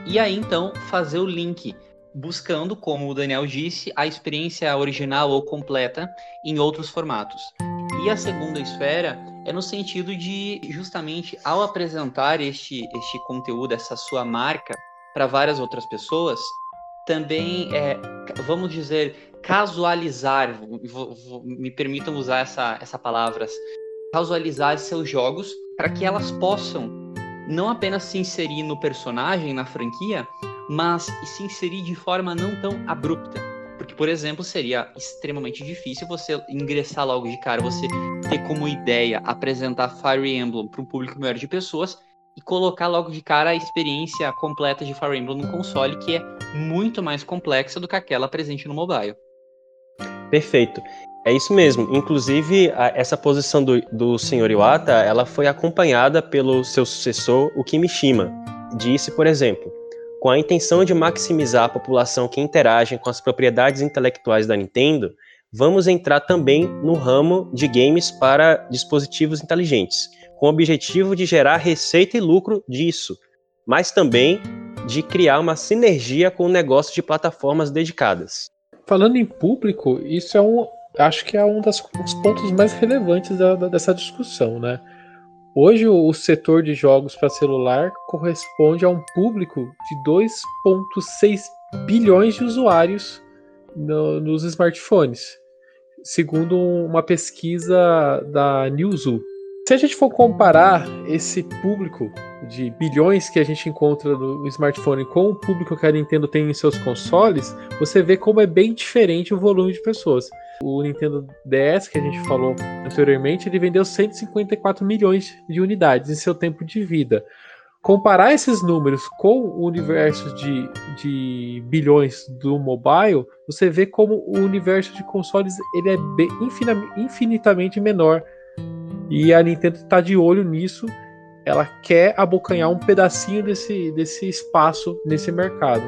S2: E aí então fazer o link, buscando, como o Daniel disse, a experiência original ou completa em outros formatos. E a segunda esfera é no sentido de, justamente, ao apresentar este, este conteúdo, essa sua marca, para várias outras pessoas, também, é, vamos dizer, casualizar, me permitam usar essa, essa palavra, casualizar seus jogos para que elas possam não apenas se inserir no personagem, na franquia, mas se inserir de forma não tão abrupta. Porque, por exemplo, seria extremamente difícil você ingressar logo de cara, você ter como ideia apresentar Fire Emblem para um público maior de pessoas e colocar logo de cara a experiência completa de Fire Emblem no console, que é muito mais complexa do que aquela presente no mobile.
S5: Perfeito. É isso mesmo. Inclusive, a, essa posição do, do Sr. Iwata, ela foi acompanhada pelo seu sucessor, o Kimishima. Disse, por exemplo, com a intenção de maximizar a população que interage com as propriedades intelectuais da Nintendo, vamos entrar também no ramo de games para dispositivos inteligentes, com o objetivo de gerar receita e lucro disso, mas também de criar uma sinergia com o negócio de plataformas dedicadas.
S3: Falando em público, isso é um, acho que é um dos pontos mais relevantes da, da, dessa discussão, né? Hoje, o setor de jogos para celular corresponde a um público de 2,6 bilhões de usuários no, nos smartphones, segundo uma pesquisa da Newzoo. Se a gente for comparar esse público de bilhões que a gente encontra no smartphone com o público que a Nintendo tem em seus consoles, você vê como é bem diferente o volume de pessoas. O Nintendo DS, que a gente falou anteriormente, ele vendeu 154 milhões de unidades em seu tempo de vida. Comparar esses números com o universo de, de bilhões do mobile, você vê como o universo de consoles ele é infinitamente menor. E a Nintendo está de olho nisso. Ela quer abocanhar um pedacinho desse, desse espaço nesse mercado.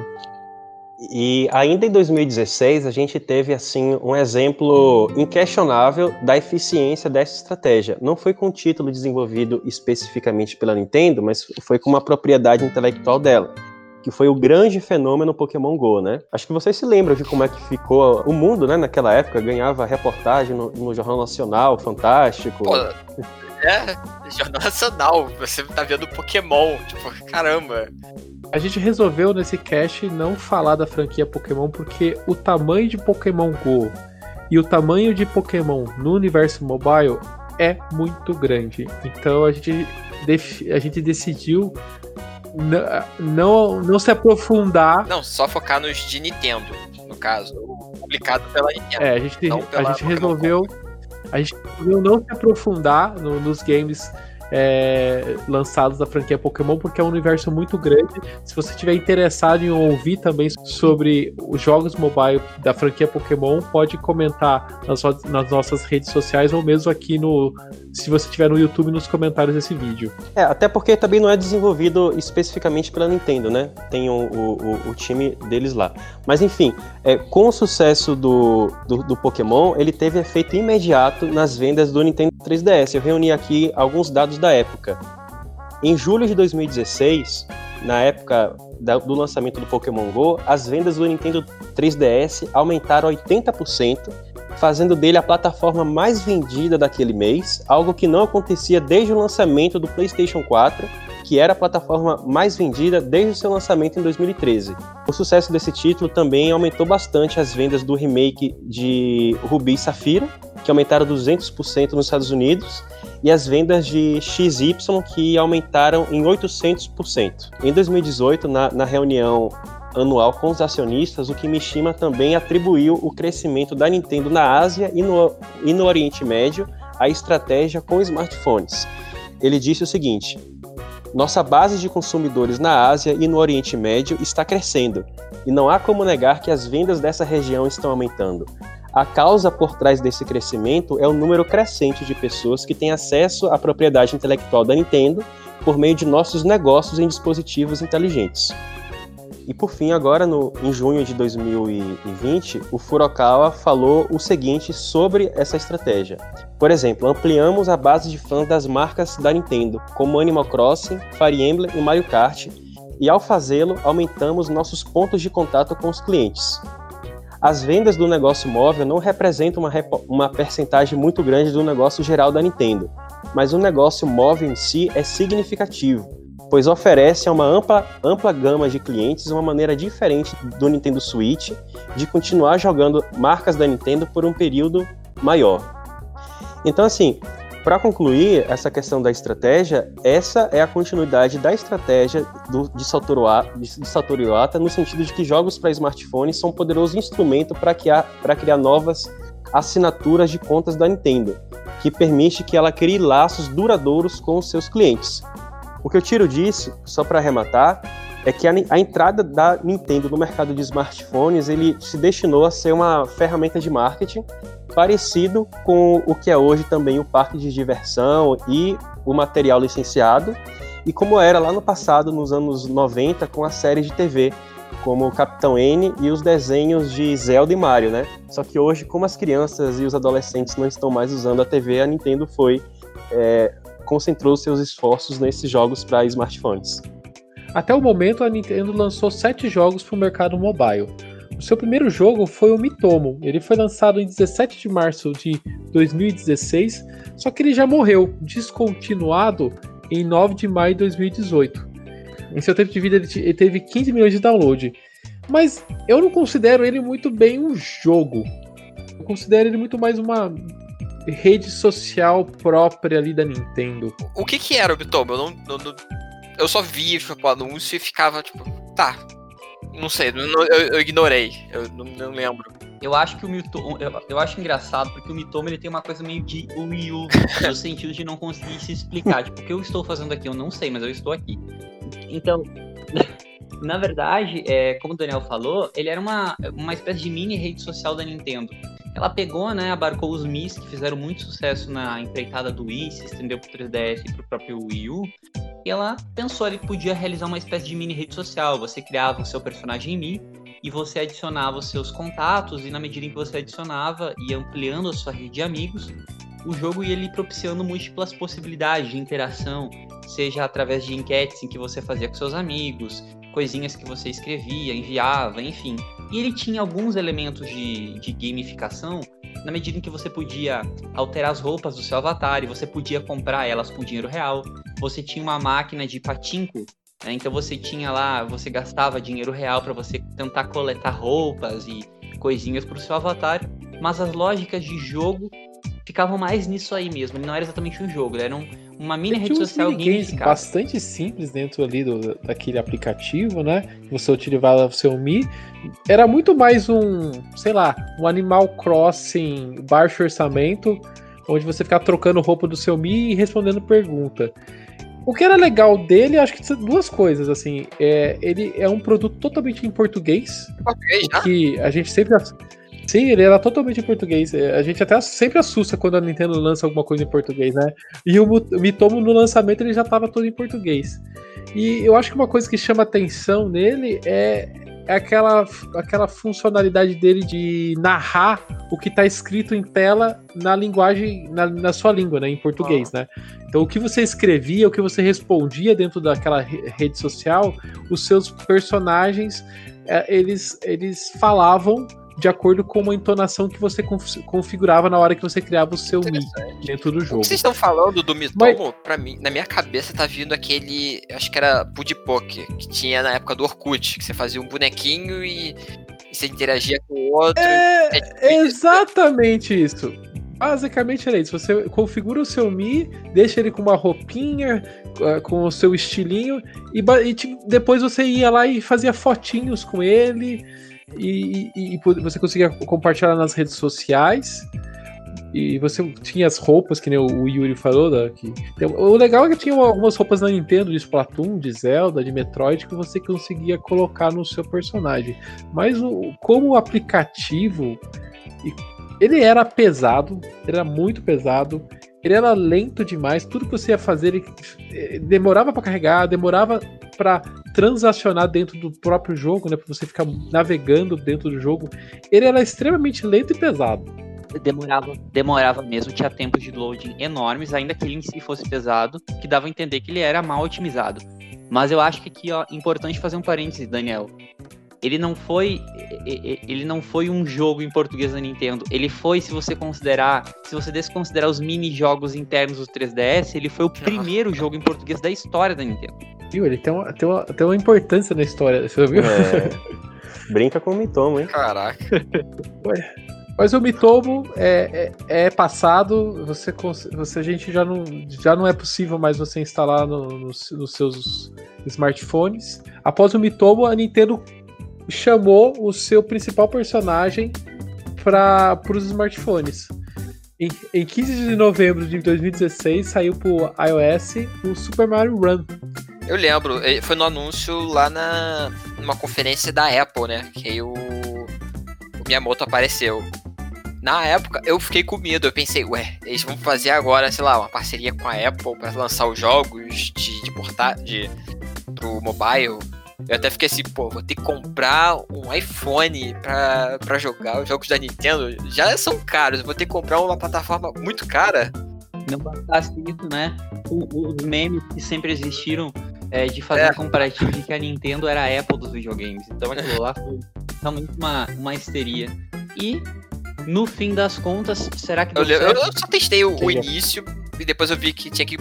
S5: E ainda em 2016 a gente teve assim um exemplo inquestionável da eficiência dessa estratégia. Não foi com o título desenvolvido especificamente pela Nintendo, mas foi com uma propriedade intelectual dela, que foi o grande fenômeno Pokémon Go, né? Acho que vocês se lembram de como é que ficou o mundo, né? Naquela época ganhava reportagem no, no Jornal Nacional, fantástico. Pô,
S4: é, Jornal Nacional, você tá vendo Pokémon, tipo, caramba.
S3: A gente resolveu nesse cast não falar da franquia Pokémon porque o tamanho de Pokémon Go e o tamanho de Pokémon no universo mobile é muito grande. Então a gente, a gente decidiu não, não se aprofundar.
S4: Não, só focar nos de Nintendo, no caso, publicado pela Nintendo.
S3: É, a gente, a gente resolveu. A gente não se aprofundar no, nos games é, lançados da franquia Pokémon, porque é um universo muito grande. Se você estiver interessado em ouvir também sobre os jogos mobile da franquia Pokémon, pode comentar nas, nas nossas redes sociais ou mesmo aqui no. Se você estiver no YouTube, nos comentários desse vídeo.
S5: É, até porque também não é desenvolvido especificamente pela Nintendo, né? Tem o, o, o time deles lá. Mas enfim, é, com o sucesso do, do, do Pokémon, ele teve efeito imediato nas vendas do Nintendo 3DS. Eu reuni aqui alguns dados da época. Em julho de 2016, na época do lançamento do Pokémon Go, as vendas do Nintendo 3DS aumentaram 80%, fazendo dele a plataforma mais vendida daquele mês, algo que não acontecia desde o lançamento do PlayStation 4, que era a plataforma mais vendida desde o seu lançamento em 2013. O sucesso desse título também aumentou bastante as vendas do remake de Ruby e Safira, que aumentaram 200% nos Estados Unidos, e as vendas de XY, que aumentaram em 800%. Em 2018, na, na reunião anual com os acionistas, o Kimishima também atribuiu o crescimento da Nintendo na Ásia e no, e no Oriente Médio à estratégia com smartphones. Ele disse o seguinte: Nossa base de consumidores na Ásia e no Oriente Médio está crescendo, e não há como negar que as vendas dessa região estão aumentando. A causa por trás desse crescimento é o número crescente de pessoas que têm acesso à propriedade intelectual da Nintendo por meio de nossos negócios em dispositivos inteligentes. E por fim, agora no, em junho de 2020, o Furukawa falou o seguinte sobre essa estratégia. Por exemplo, ampliamos a base de fãs das marcas da Nintendo, como Animal Crossing, Fire Emblem e Mario Kart, e ao fazê-lo, aumentamos nossos pontos de contato com os clientes. As vendas do negócio móvel não representam uma, uma percentagem muito grande do negócio geral da Nintendo, mas o negócio móvel em si é significativo pois oferece a uma ampla, ampla gama de clientes uma maneira diferente do Nintendo Switch de continuar jogando marcas da Nintendo por um período maior. Então, assim, para concluir essa questão da estratégia, essa é a continuidade da estratégia do, de, Satoru, de, Satoru Iwata no sentido de que jogos para smartphones são um poderoso instrumento para criar, criar novas assinaturas de contas da Nintendo, que permite que ela crie laços duradouros com os seus clientes. O que eu tiro disso, só para arrematar, é que a, a, entrada da Nintendo no mercado de smartphones ele se destinou a ser uma ferramenta de marketing parecido com o que é hoje também o parque de diversão e o material licenciado, e como era lá no passado, nos anos 90, com a série de TV, como o Capitão N e os desenhos de Zelda e Mario, né? Só que hoje, como as crianças e os adolescentes não estão mais usando a TV, a Nintendo foi é, concentrou seus esforços nesses jogos para smartphones.
S3: Até o momento, a Nintendo lançou sete jogos para o mercado mobile. O seu primeiro jogo foi o Mitomo. Ele foi lançado em 17 de março de 2016, só que ele já morreu, descontinuado em 9 de maio de 2018. Em seu tempo de vida, ele teve 15 milhões de download. Mas eu não considero ele muito bem um jogo. Eu considero ele muito mais uma rede social própria ali da Nintendo.
S4: O que que era o Bitomo? Eu, não, não, não, eu só vi tipo, o anúncio e ficava tipo, tá. Não sei, eu, eu ignorei, eu não, não, lembro.
S2: Eu acho que o Mitomo, eu, eu, acho engraçado porque o Mitomo ele tem uma coisa meio de Wii U, no sentido de não conseguir se explicar. Tipo, o que eu estou fazendo aqui? Eu não sei, mas eu estou aqui. Então, na verdade, é, como o Daniel falou, ele era uma, uma espécie de mini rede social da Nintendo ela pegou, né, abarcou os Mis que fizeram muito sucesso na empreitada do Wii, se estendeu pro 3DS e pro próprio Wii U. E ela pensou que podia realizar uma espécie de mini rede social. Você criava o seu personagem Mi e você adicionava os seus contatos e na medida em que você adicionava e ampliando a sua rede de amigos, o jogo ia lhe propiciando múltiplas possibilidades de interação, seja através de enquetes em que você fazia com seus amigos, coisinhas que você escrevia, enviava, enfim. E ele tinha alguns elementos de, de gamificação na medida em que você podia alterar as roupas do seu avatar e você podia comprar elas com dinheiro real. Você tinha uma máquina de patinco, né? então você tinha lá, você gastava dinheiro real para você tentar coletar roupas e coisinhas para o seu avatar. Mas as lógicas de jogo ficavam mais nisso aí mesmo. Não era exatamente um jogo, era um, uma mini rede social gamificada.
S3: bastante simples dentro ali do, daquele aplicativo, né? Você utilizava o seu Mi. Era muito mais um, sei lá, um Animal Crossing baixo orçamento, onde você ficava trocando roupa do seu Mi e respondendo pergunta. O que era legal dele, acho que duas coisas, assim, é, ele é um produto totalmente em português, português que a gente sempre Sim, ele era totalmente em português. É, a gente até sempre assusta quando a Nintendo lança alguma coisa em português, né? E o Mitomo no lançamento ele já estava todo em português. E eu acho que uma coisa que chama atenção nele é, é aquela, aquela funcionalidade dele de narrar o que está escrito em tela na linguagem, na, na sua língua, né? Em português, ah. né? Então o que você escrevia, o que você respondia dentro daquela rede social, os seus personagens, é, eles, eles falavam de acordo com uma entonação que você configurava na hora que você criava o seu Mi dentro do jogo. O que
S4: vocês estão falando do Mitomo, Mas... pra mim, na minha cabeça tá vindo aquele, acho que era Pudipoke, que tinha na época do Orkut, que você fazia um bonequinho e, e você interagia com o outro.
S3: É, é exatamente isso. Basicamente era isso. Você configura o seu Mi, deixa ele com uma roupinha, ah, com o seu estilinho, e, e depois você ia lá e fazia fotinhos com ele e, e, e você conseguia compartilhar nas redes sociais. e você tinha as roupas, que nem o Yuri falou, né, que, o legal é que tinha algumas roupas na Nintendo de Splatoon, de Zelda, de Metroid, que você conseguia colocar no seu personagem. Mas o, como o aplicativo, ele era pesado, era muito pesado, ele era lento demais, tudo que você ia fazer ele eh, demorava para carregar, demorava para transacionar dentro do próprio jogo, né, para você ficar navegando dentro do jogo. Ele era extremamente lento e pesado
S2: demorava, demorava mesmo, tinha tempos de loading enormes, ainda que ele em si fosse pesado, que dava a entender que ele era mal otimizado. Mas eu acho que aqui, ó, importante fazer um parêntese, Daniel. Ele não foi, ele não foi um jogo em português da Nintendo. Ele foi, se você considerar, se você desconsiderar os mini jogos internos do 3DS, ele foi o primeiro jogo em português da história da Nintendo.
S3: Viu? Ele tem uma, tem uma, tem uma importância na história, você viu? É.
S5: Brinca com o Mitomo, hein?
S4: Caraca.
S3: Ué. Mas o Mitomo é, é, é, passado, você, você a gente já não, já não é possível mais você instalar no, no, nos seus smartphones. Após o Mitomo, a Nintendo chamou o seu principal personagem para os smartphones. Em, em 15 de novembro de 2016 saiu para o iOS o Super Mario Run.
S4: Eu lembro, foi no anúncio lá na numa conferência da Apple, né? Que o, o Miyamoto apareceu. Na época, eu fiquei com medo. Eu pensei, ué, eles vão fazer agora, sei lá, uma parceria com a Apple para lançar os jogos de, de portar de, pro mobile. Eu até fiquei assim, pô, vou ter que comprar um iPhone pra, jogar os jogos da Nintendo. Já são caros, vou ter que comprar uma plataforma muito cara.
S2: Não bastasse isso, né? os memes que sempre existiram é, de fazer é. um comparativo de que a Nintendo era a Apple dos videogames. Então aquilo lá foi realmente uma, uma histeria. E no fim das contas, será que
S4: eu, eu, só testei o, o início e depois eu vi que tinha que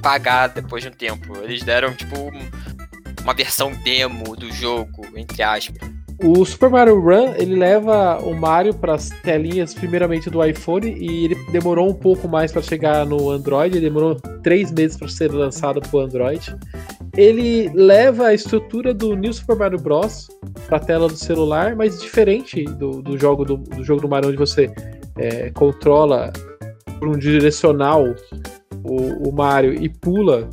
S4: pagar depois de um tempo. Eles deram, tipo, uma versão demo do jogo, entre aspas.
S3: O Super Mario Run, ele leva o Mario para as telinhas, primeiramente do iPhone, e ele demorou um pouco mais para chegar no Android, ele demorou três meses para ser lançado para o Android ele leva a estrutura do New Super Mario Bros. para a tela do celular, mas diferente do, do jogo do, do, jogo do Mario, onde você é, controla por um direcional o, o Mario e pula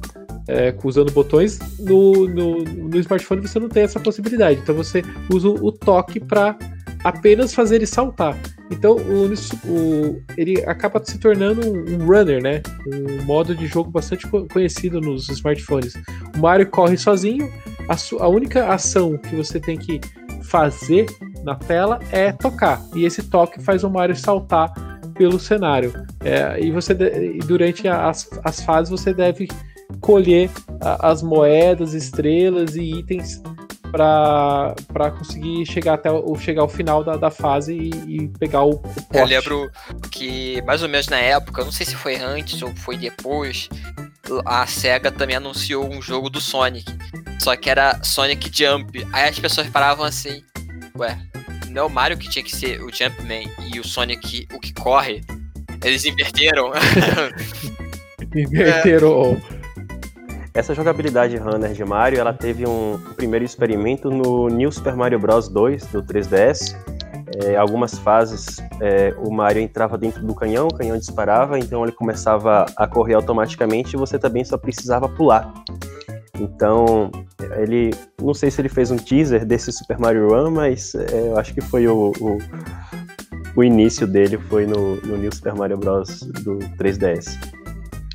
S3: é, usando botões. No, no, no, smartphone você não tem essa possibilidade, então você usa o toque para apenas fazer ele saltar. Então o, o, ele acaba se tornando um, um, runner, né? Um modo de jogo bastante conhecido nos smartphones. O Mario corre sozinho, a, a única ação que você tem que fazer na tela é tocar. E esse toque faz o Mario saltar pelo cenário. É, e você e durante as, as fases você deve colher a, as moedas, estrelas e itens para conseguir chegar até o, chegar ao final da, da fase e, e pegar o, o.
S4: Eu lembro que mais ou menos na época, não sei se foi antes ou foi depois, a SEGA também anunciou um jogo do Sonic. Só que era Sonic Jump. Aí as pessoas paravam assim, ué, não é o Mario que tinha que ser o Jumpman e o Sonic o que corre? Eles inverteram.
S3: inverteram é.
S5: Essa jogabilidade runner de Mario, ela teve um, primeiro experimento no New Super Mario Bros. 2 do 3DS. É, algumas fases é, o Mario entrava dentro do canhão, o canhão disparava, então ele começava a correr automaticamente e você também só precisava pular. Então, ele. Não sei se ele fez um teaser desse Super Mario Run, mas é, eu acho que foi o, o, o início dele foi no, no New Super Mario Bros. do 3DS.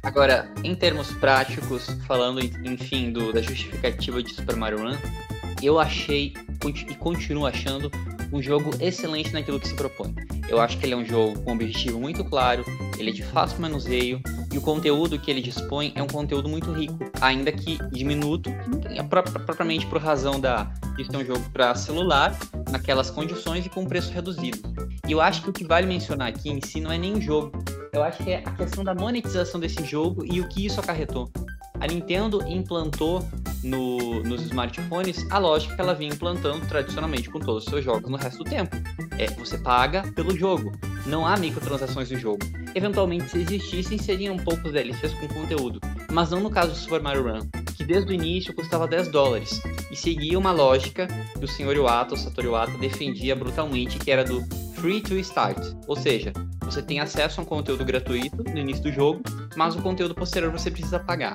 S2: Agora, em termos práticos, falando, enfim, do, da justificativa de Super Mario Run, eu achei e continuo achando um jogo excelente naquilo que se propõe. Eu acho que ele é um jogo com um objetivo muito claro, ele é de fácil manuseio e o conteúdo que ele dispõe é um conteúdo muito rico, ainda que diminuto, propriamente por razão da, de ser um jogo para celular, naquelas condições e com preço reduzido. E eu acho que o que vale mencionar aqui em si não é nem o jogo, eu acho que é a questão da monetização desse jogo e o que isso acarretou. A Nintendo implantou no, nos smartphones a lógica que ela vinha implantando tradicionalmente com todos os seus jogos no resto do tempo. É, você paga pelo jogo. Não há microtransações no jogo. Eventualmente, se existissem, seriam poucos DLCs com conteúdo. Mas não no caso do Super Mario Run, que desde o início custava 10 dólares. E seguia uma lógica que o Sr. Iwata, o Satoru Iwata, defendia brutalmente, que era do Free to Start, ou seja, você tem acesso a um conteúdo gratuito no início do jogo, mas o conteúdo posterior você precisa pagar.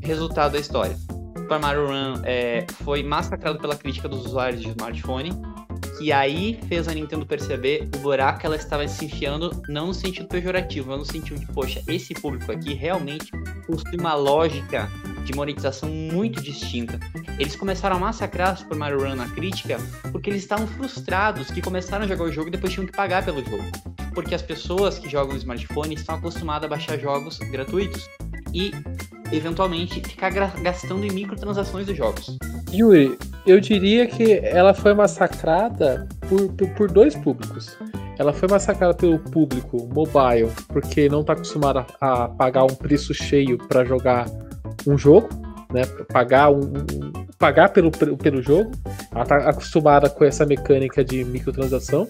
S2: Resultado da história: Super Mario Run é, foi massacrado pela crítica dos usuários de smartphone, que aí fez a Nintendo perceber o buraco que ela estava se enfiando, não no sentido pejorativo, mas no sentido de, poxa, esse público aqui realmente possui uma lógica de monetização muito distinta. Eles começaram a massacrar Super Mario Run na crítica porque eles estavam frustrados que começaram a jogar o jogo e depois tinham que pagar pelo jogo. Porque as pessoas que jogam no smartphone estão acostumadas a baixar jogos gratuitos e, eventualmente, ficar gastando em microtransações dos jogos.
S3: Yuri, eu diria que ela foi massacrada por, por, por dois públicos. Ela foi massacrada pelo público mobile, porque não está acostumada a pagar um preço cheio para jogar um jogo, né? Pagar um, um, pagar pelo, pelo jogo. Ela tá acostumada com essa mecânica de microtransação.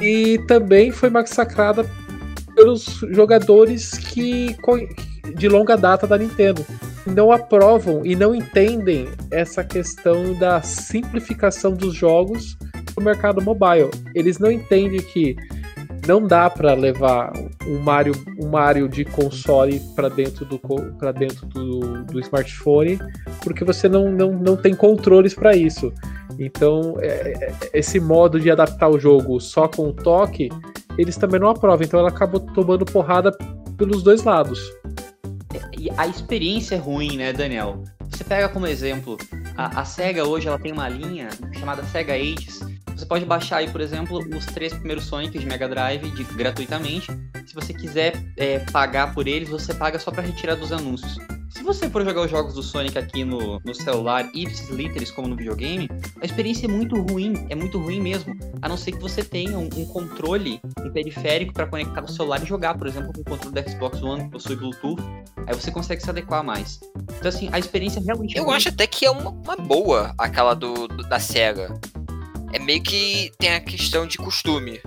S3: E também foi massacrada pelos jogadores que de longa data da Nintendo não aprovam e não entendem essa questão da simplificação dos jogos no mercado mobile. Eles não entendem que não dá para levar um Mario, um Mario de console para dentro, do, pra dentro do, do smartphone, porque você não, não, não tem controles para isso. Então, é, é, esse modo de adaptar o jogo só com o toque, eles também não aprovam. Então, ela acabou tomando porrada pelos dois lados.
S2: E a experiência é ruim, né, Daniel? Você pega como exemplo, a, a SEGA hoje ela tem uma linha chamada SEGA Ages, você pode baixar aí, por exemplo, os três primeiros Sonics de Mega Drive de, gratuitamente. Se você quiser é, pagar por eles, você paga só para retirar dos anúncios. Se você for jogar os jogos do Sonic aqui no, no celular e literis como no videogame, a experiência é muito ruim, é muito ruim mesmo. A não ser que você tenha um, um controle, um periférico para conectar no celular e jogar, por exemplo, com o controle do Xbox One que possui Bluetooth, aí você consegue se adequar mais. Então assim, a experiência realmente
S4: é Eu
S2: ruim.
S4: acho até que é uma, uma boa aquela do, do da SEGA é meio que tem a questão de costume.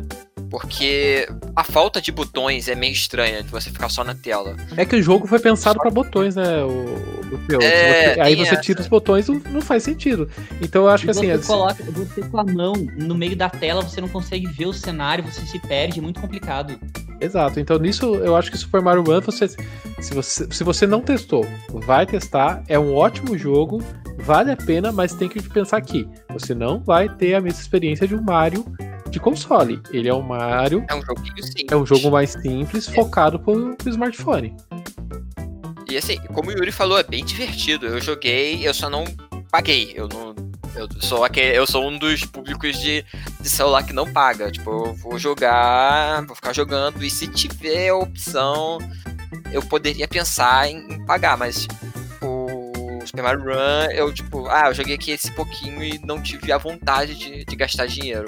S4: Porque a falta de botões é meio estranha de você ficar só na tela.
S3: É que o jogo foi pensado para botões, né? O, o teu. É, você, aí você essa. tira os botões, não, não faz sentido. Então eu acho e que assim.
S2: Você coloca você com a mão no meio da tela, você não consegue ver o cenário, você se perde, é muito complicado.
S3: Exato. Então nisso eu acho que Super Mario Run, você, se você, se você não testou, vai testar. É um ótimo jogo vale a pena, mas tem que pensar aqui. Você não vai ter a mesma experiência de um Mario de console. Ele é um Mario.
S4: É um joguinho simples.
S3: É um jogo mais simples, é. focado pro, pro smartphone.
S4: E assim, como o Yuri falou, é bem divertido. Eu joguei, eu só não paguei. Eu não. Eu sou, aquele, eu sou um dos públicos de, de celular que não paga. Tipo, eu vou jogar, vou ficar jogando, e se tiver a opção, eu poderia pensar em, em pagar, mas Super Mario Run, eu, tipo, ah, eu joguei aqui esse pouquinho e não tive a vontade de, de gastar dinheiro.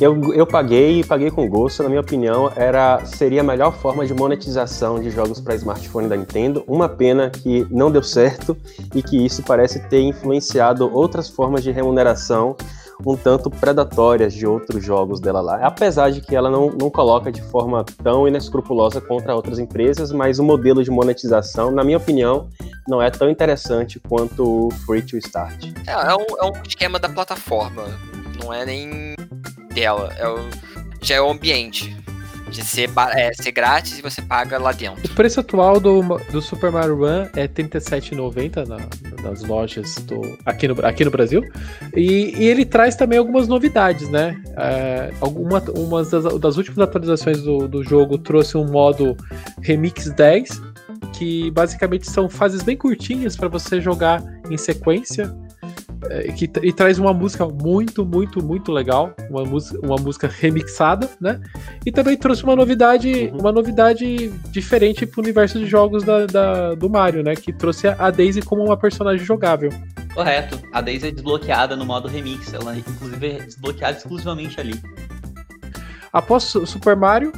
S5: Eu, eu paguei e paguei com gosto, na minha opinião, era seria a melhor forma de monetização de jogos para smartphone da Nintendo. Uma pena que não deu certo e que isso parece ter influenciado outras formas de remuneração um tanto predatórias de outros jogos dela lá. Apesar de que ela não, não coloca de forma tão inescrupulosa contra outras empresas, mas o modelo de monetização, na minha opinião, não é tão interessante quanto o Free to Start.
S4: É, é, um, é um esquema da plataforma, não é nem dela, é o, já é o ambiente de ser, é, ser grátis e você paga lá dentro.
S3: O preço atual do, do Super Mario Run é R$ 37,90 na, nas lojas do, aqui, no, aqui no Brasil. E, e ele traz também algumas novidades, né? É, alguma, umas das, das últimas atualizações do, do jogo trouxe um modo Remix 10, que basicamente são fases bem curtinhas para você jogar em sequência é, que, e traz uma música muito, muito, muito legal, uma música, uma música remixada, né? E também trouxe uma novidade, uhum. uma novidade diferente pro universo de jogos da, da, do Mario, né? Que trouxe a Daisy como uma personagem jogável.
S2: Correto. A Daisy é desbloqueada no modo remix, ela inclusive é desbloqueada exclusivamente ali.
S3: Após Super Mario,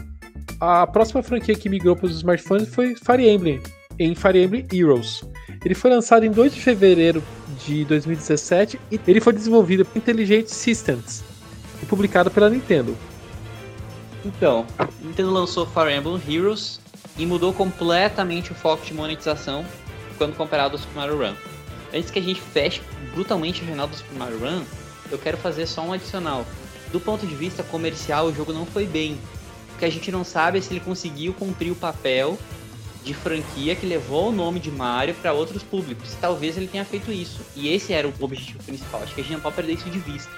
S3: a próxima franquia que migrou para os smartphones foi Fire Emblem, em Fire Emblem Heroes. Ele foi lançado em 2 de fevereiro de 2017 e ele foi desenvolvido por Intelligent Systems e publicado pela Nintendo.
S2: Então, Nintendo lançou Fire Emblem Heroes e mudou completamente o foco de monetização quando comparado ao Super Mario Run. Antes que a gente feche brutalmente o jornal do Super Mario Run, eu quero fazer só um adicional. do ponto de vista comercial, o jogo não foi bem. Porque a gente não sabe se ele conseguiu cumprir o papel de franquia que levou o nome de Mario para outros públicos. Talvez ele tenha feito isso. E esse era o objetivo principal. Acho que a gente não pode perder isso de vista.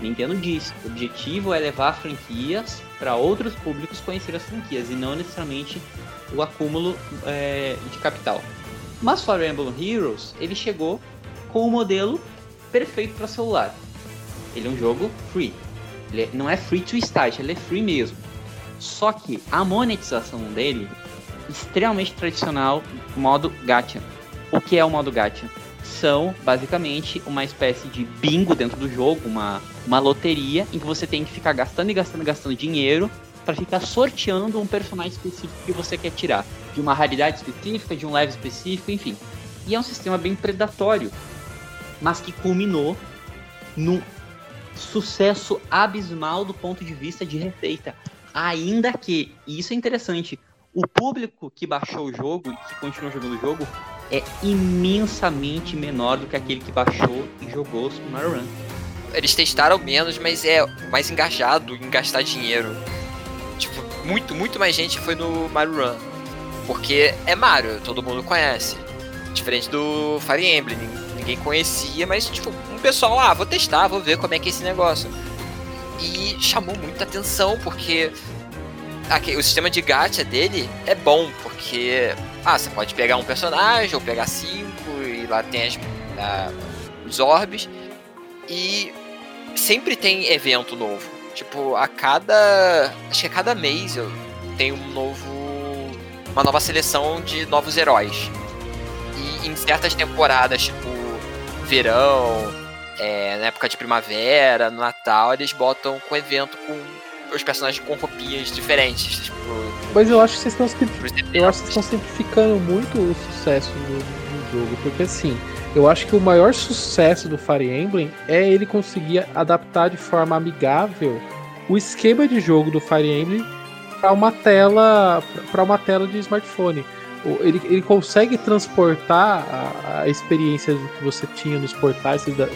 S2: Nintendo disse, o objetivo é levar franquias para outros públicos conhecer as franquias e não necessariamente o acúmulo é, de capital. Mas Fire Emblem Heroes, ele chegou com o modelo perfeito para celular. Ele é um jogo free. Ele é, não é free to start, ele é free mesmo. Só que a monetização dele extremamente tradicional, modo gacha. O que é o modo gacha? São basicamente uma espécie de bingo dentro do jogo, uma, uma loteria em que você tem que ficar gastando e gastando e gastando dinheiro para ficar sorteando um personagem específico que você quer tirar, de uma raridade específica, de um level específico, enfim. E é um sistema bem predatório, mas que culminou num sucesso abismal do ponto de vista de receita. Ainda que, e isso é interessante, o público que baixou o jogo e que continua jogando o jogo é imensamente menor do que aquele que baixou e jogou Super Mario Run.
S4: Eles testaram menos, mas é mais engajado em gastar dinheiro. Tipo, muito, muito mais gente foi no Mario Run. Porque é Mario, todo mundo conhece. Diferente do Fire Emblem, ninguém conhecia, mas tipo, um pessoal, ah, vou testar, vou ver como é que é esse negócio. E chamou muita atenção, porque aqui, o sistema de gacha dele é bom, porque ah, você pode pegar um personagem ou pegar cinco e lá tem as, os orbes e sempre tem evento novo. Tipo, a cada. Acho que a cada mês eu tenho um novo. Uma nova seleção de novos heróis. E em certas temporadas, tipo, verão, é, na época de primavera, no Natal, eles botam com evento com os personagens com roupinhas diferentes. Tipo,
S3: Mas eu acho que vocês estão eu acho que estão simplificando muito o sucesso do, do, jogo, porque assim, eu acho que o maior sucesso do Fire Emblem é ele conseguir adaptar de forma amigável o esquema de jogo do Fire Emblem para uma tela para uma tela de smartphone. Ele, ele consegue transportar a, a experiência que você tinha nos portais da,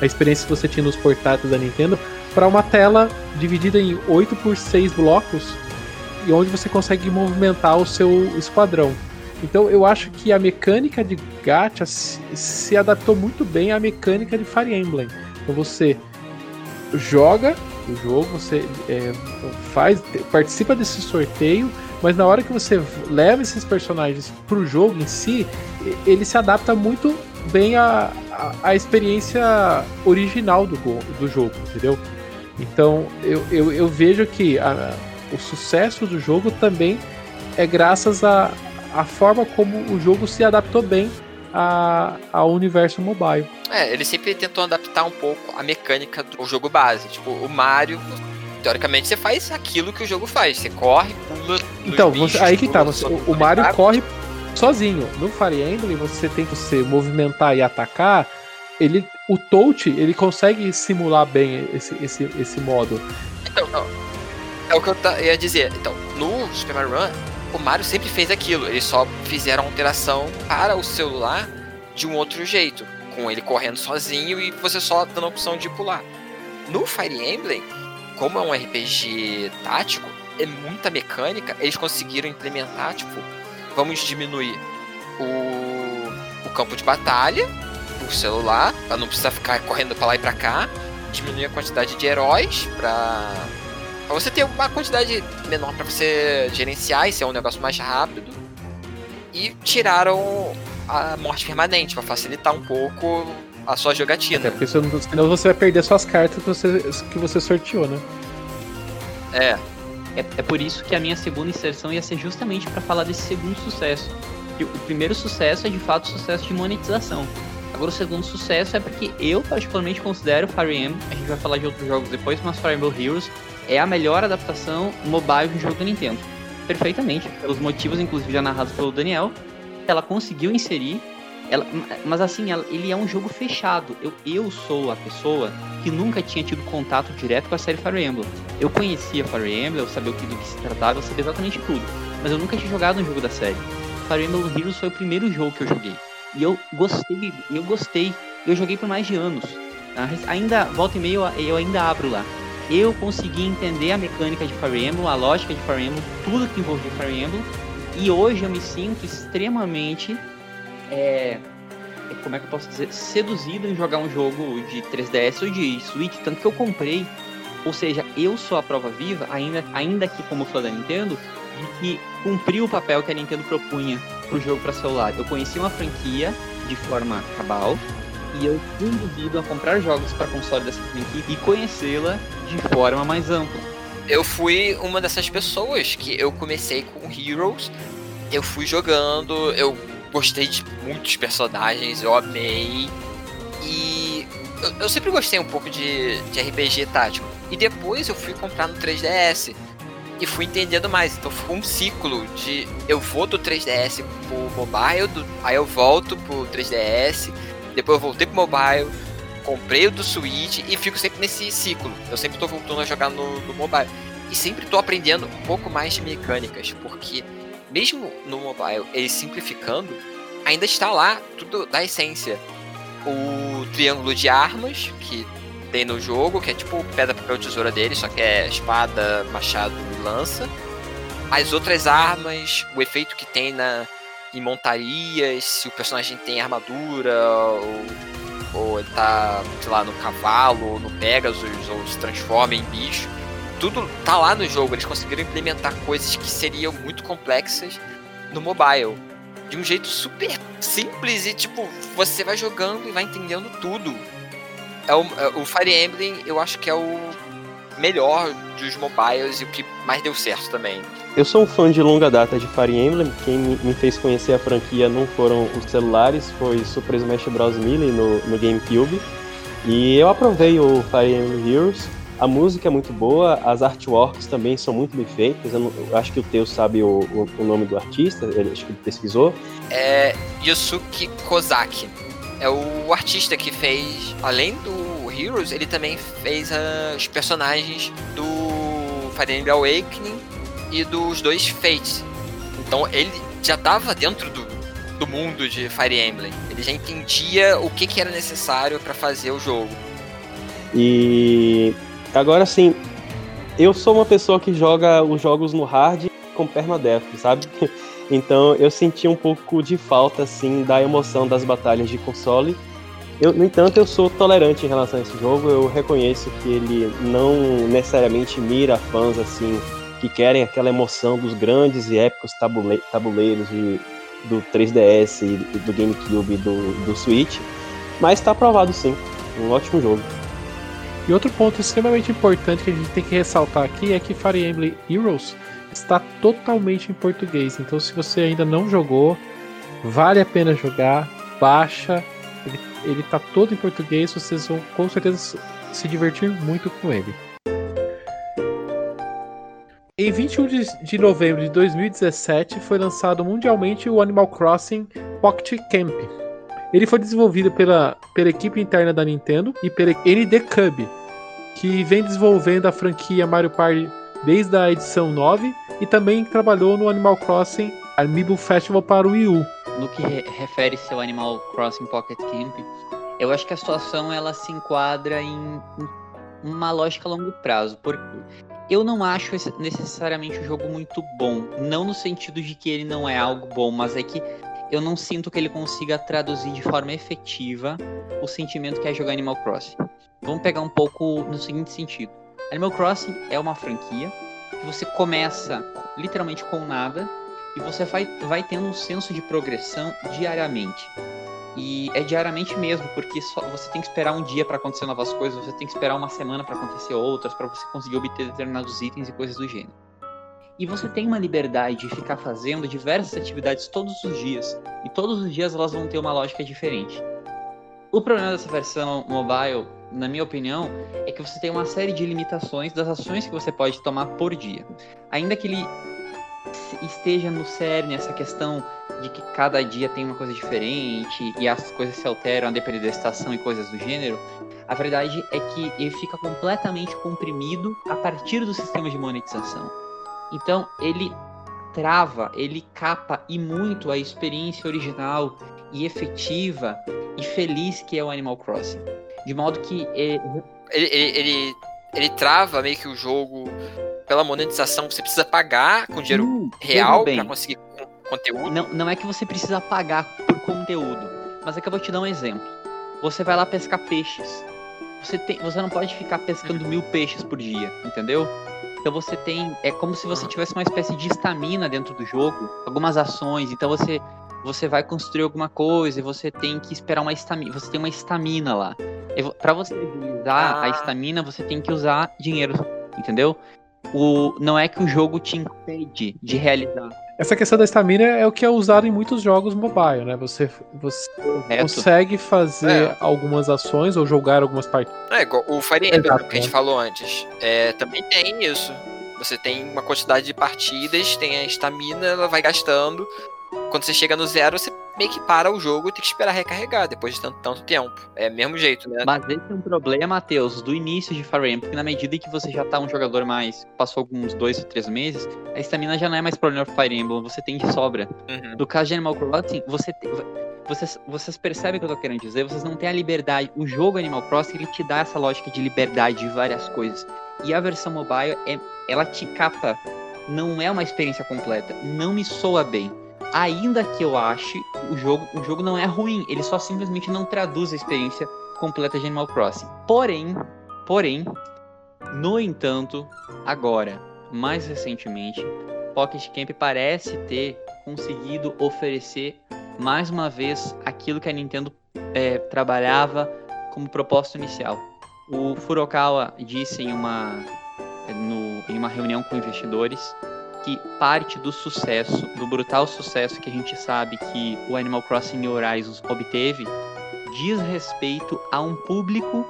S3: a experiência que você tinha nos portáteis da Nintendo para uma tela dividida em 8 por 6 blocos e onde você consegue movimentar o seu esquadrão. Então eu acho que a mecânica de gacha se, adaptou muito bem à mecânica de Fire Emblem. Então você joga o jogo, você é, faz, participa desse sorteio, mas na hora que você leva esses personagens para o jogo em si, ele se adapta muito bem à, à, à experiência original do, do jogo, entendeu? Então eu, eu, eu vejo que a, o sucesso do jogo também é graças à a, a, forma como o jogo se adaptou bem a, ao universo mobile.
S4: É, ele sempre tentou adaptar um pouco a mecânica do jogo base. Tipo, o Mario, teoricamente, você faz aquilo que o jogo faz. Você corre, pula.
S3: Então, bichos, você, aí que tá. Você, o, o Mario corre sozinho. No Fire Emblem, você tem que se movimentar e atacar ele, o touch, ele consegue simular bem esse, esse, esse modo.
S4: Então, não. É o que eu ia dizer. Então, no Super Mario Run, o Mario sempre fez aquilo. Eles só fizeram alteração para o celular de um outro jeito. Com ele correndo sozinho e você só dando a opção de pular. No Fire Emblem, como é um RPG tático, é muita mecânica, eles conseguiram implementar, tipo, vamos diminuir o, o campo de batalha por celular, para não precisar ficar correndo para lá e para cá, diminuir a quantidade de heróis para pra você ter uma quantidade menor para você gerenciar e ser um negócio mais rápido. E tiraram a morte permanente para facilitar um pouco a sua jogatina.
S3: Até porque senão você vai perder suas cartas que você, que você sorteou, né?
S2: É. é. É por isso que a minha segunda inserção ia ser justamente para falar desse segundo sucesso. O primeiro sucesso é de fato o sucesso de monetização. Agora o segundo sucesso é porque eu particularmente considero Fire Emblem, a gente vai falar de outros jogos depois, mas Fire Emblem Heroes é a melhor adaptação mobile de um jogo da Nintendo. Perfeitamente, pelos motivos inclusive já narrados pelo Daniel, ela conseguiu inserir ela, mas assim, ela, ele é um jogo fechado. Eu, eu sou a pessoa que nunca tinha tido contato direto com a série Fire Emblem. Eu conhecia Fire Emblem, eu sabia do que se tratava, eu sabia exatamente tudo. Mas eu nunca tinha jogado um jogo da série. Fire Emblem Heroes foi o primeiro jogo que eu joguei. E eu gostei, eu gostei. Eu joguei por mais de anos. Tá? Ainda, volta e meia, eu, eu ainda abro lá. eu consegui entender a mecânica de Fire Emblem, a lógica de Fire Emblem, tudo que envolvia Fire Emblem. E hoje eu me sinto extremamente. É, como é que eu posso dizer? Seduzido em jogar um jogo de 3DS ou de Switch. Tanto que eu comprei. Ou seja, eu sou a prova viva, ainda, ainda que como fã da Nintendo, de que cumpriu o papel que a Nintendo propunha pro jogo para celular. Eu conheci uma franquia de forma cabal e eu convido a comprar jogos para console dessa franquia e conhecê-la de forma mais ampla.
S4: Eu fui uma dessas pessoas que eu comecei com Heroes, eu fui jogando, eu gostei de muitos personagens, eu amei e eu, eu sempre gostei um pouco de, de RPG tático. E depois eu fui comprar no 3DS e fui entendendo mais. Então foi um ciclo de eu vou do 3DS pro mobile, aí eu volto pro 3DS, depois eu voltei pro mobile, comprei o do Switch e fico sempre nesse ciclo. Eu sempre tô voltando a jogar no, no mobile. E sempre tô aprendendo um pouco mais de mecânicas, porque mesmo no mobile, ele simplificando, ainda está lá tudo da essência. O triângulo de armas, que tem no jogo, que é tipo pedra, papel, tesoura dele, só que é espada, machado e lança. As outras armas, o efeito que tem na, em montarias, se o personagem tem armadura, ou, ou ele tá, sei lá, no cavalo, ou no Pegasus, ou se transforma em bicho. Tudo tá lá no jogo, eles conseguiram implementar coisas que seriam muito complexas no mobile. De um jeito super simples e tipo, você vai jogando e vai entendendo tudo é o, é, o Fire Emblem, eu acho que é o melhor dos mobiles e o que mais deu certo também.
S5: Eu sou um fã de longa data de Fire Emblem. Quem me fez conhecer a franquia não foram os celulares, foi Super Smash Bros. Melee no, no GameCube. E eu aprovei o Fire Emblem Heroes. A música é muito boa, as artworks também são muito bem feitas. Eu, não, eu acho que o Teu sabe o, o, o, nome do artista, ele, acho que ele pesquisou.
S4: É Yusuke Kozaki é o artista que fez, além do Heroes, ele também fez uh, os personagens do Fire Emblem Awakening e dos dois Fates. Então ele já estava dentro do, do mundo de Fire Emblem. Ele já entendia o que, que era necessário para fazer o jogo.
S5: E agora sim, eu sou uma pessoa que joga os jogos no hard com permadeath, sabe? Então eu senti um pouco de falta assim da emoção das batalhas de console. Eu, no entanto, eu sou tolerante em relação a esse jogo. Eu reconheço que ele não necessariamente mira fãs assim que querem aquela emoção dos grandes e épicos tabule tabuleiros de, do 3DS e do GameCube do, do Switch, mas está aprovado sim. Um ótimo jogo.
S3: E outro ponto extremamente importante que a gente tem que ressaltar aqui é que Fire Emblem Heroes está totalmente em português. Então, se você ainda não jogou, vale a pena jogar. Baixa, ele, ele tá todo em português. Vocês vão com certeza se divertir muito com ele. Em 21 de novembro de 2017 foi lançado mundialmente o Animal Crossing Pocket Camp. Ele foi desenvolvido pela, pela equipe interna da Nintendo e pela ND Cub, que vem desenvolvendo a franquia Mario Party desde a edição 9 e também trabalhou no Animal Crossing Amiibo Festival para o Wii U.
S2: No que re refere-se ao Animal Crossing Pocket Camp, eu acho que a situação ela se enquadra em, uma lógica a longo prazo, porque eu não acho necessariamente o jogo muito bom, não no sentido de que ele não é algo bom, mas é que eu não sinto que ele consiga traduzir de forma efetiva o sentimento que é jogar Animal Crossing. Vamos pegar um pouco no seguinte sentido. Animal Crossing é uma franquia que você começa literalmente com nada e você vai, vai tendo um senso de progressão diariamente. E é diariamente mesmo, porque só, você tem que esperar um dia para acontecer novas coisas, você tem que esperar uma semana para acontecer outras, para você conseguir obter determinados itens e coisas do gênero. E você tem uma liberdade de ficar fazendo diversas atividades todos os dias, e todos os dias elas vão ter uma lógica diferente. O problema dessa versão mobile na minha opinião, é que você tem uma série de limitações das ações que você pode tomar por dia. Ainda que ele esteja no cerne essa questão de que cada dia tem uma coisa diferente e as coisas se alteram a depender da estação e coisas do gênero, a verdade é que ele fica completamente comprimido a partir do sistema de monetização. Então, ele trava, ele capa e muito a experiência original e efetiva e feliz que é o Animal Crossing. De modo que.
S4: Ele, ele, ele, ele trava meio que o jogo pela monetização. Você precisa pagar com dinheiro
S2: Hum,
S4: real pra conseguir con- conteúdo.
S2: Não, não é que você precisa pagar por conteúdo, mas é que eu vou te dar um exemplo. Você vai lá pescar peixes. Você, tem, você não pode ficar pescando mil peixes por dia, entendeu? Então você tem. É como se você tivesse uma espécie de estamina dentro do jogo, algumas ações. Então você, você vai construir alguma coisa e você tem que esperar uma estamina. Você tem uma estamina lá. Pra você utilizar
S4: Ah.
S2: a estamina, você tem que usar dinheiro, entendeu? O, não é que o jogo te impede de realizar.
S3: Essa questão da estamina é o que é usado em muitos jogos mobile, né? Você, você consegue fazer
S4: É.
S3: algumas ações ou jogar algumas partidas.
S4: É, igual o Fire Emblem
S3: Exato,
S4: que a gente
S3: né?
S4: falou antes. É, também tem isso. Você tem uma quantidade de partidas, tem a estamina, ela vai gastando. Quando você chega no zero, você meio que para o jogo e tem que esperar recarregar depois de tanto, tanto tempo. É o mesmo jeito, né?
S2: Mas esse é um problema, Matheus, do início de Fire Emblem, porque na medida que você já tá um jogador mais, passou alguns dois ou três meses, a estamina já não é mais problema pro Fire Emblem, você tem de sobra.
S4: Uhum.
S2: No caso de Animal Crossing, você te- vocês, vocês percebem o que eu tô querendo dizer? Vocês não têm a liberdade. O jogo Animal Crossing, ele te dá essa lógica de liberdade de várias coisas. E a versão mobile, é, ela te capa. Não é uma experiência completa. Não me soa bem. Ainda que eu ache o jogo, o jogo não é ruim, ele só simplesmente não traduz a experiência completa de Animal Crossing. Porém, porém, no entanto, agora, mais recentemente, Pocket Camp parece ter conseguido oferecer mais uma vez aquilo que a Nintendo é, trabalhava como propósito inicial. O Furukawa disse em uma, no- em uma reunião com investidores que parte do sucesso, do brutal sucesso que a gente sabe que o Animal Crossing New Horizons obteve, diz respeito a um público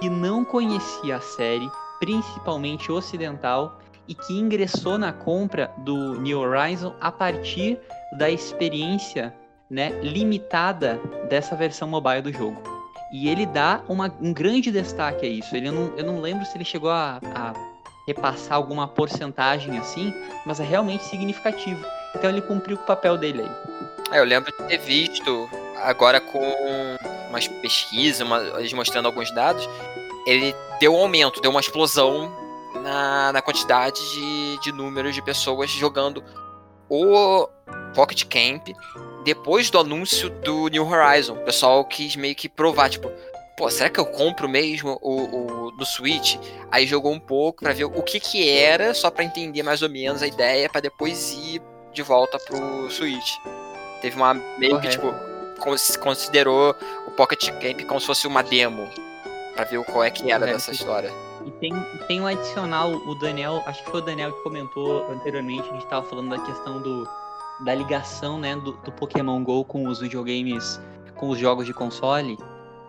S2: que não conhecia a série, principalmente ocidental, e que ingressou na compra do New Horizon a partir da experiência né, limitada dessa versão mobile do jogo. E ele dá uma- um grande destaque a isso. Ele não, eu não lembro se ele chegou a, a repassar alguma porcentagem assim, mas é realmente significativo. Então ele cumpriu o papel dele aí.
S4: É, eu lembro de ter visto agora com umas pesquisas, uma, eles mostrando alguns dados, ele deu um aumento, deu uma explosão na, na quantidade de, de números de pessoas jogando o Pocket Camp depois do anúncio do New Horizon. O pessoal quis meio que provar, tipo, pô, será que eu compro mesmo o, o do Switch? Aí jogou um pouco pra ver o que que era, só pra entender mais ou menos a ideia, pra depois ir de volta pro Switch. Teve uma meio que, tipo, cons- considerou o Pocket Camp como se fosse uma demo. Pra ver qual é que era
S2: Correto.
S4: dessa história.
S2: E tem, tem um adicional, o Daniel, acho que foi o Daniel que comentou anteriormente, a gente tava falando da questão do, da ligação, né, do, do Pokémon GO com os videogames, com os jogos de console,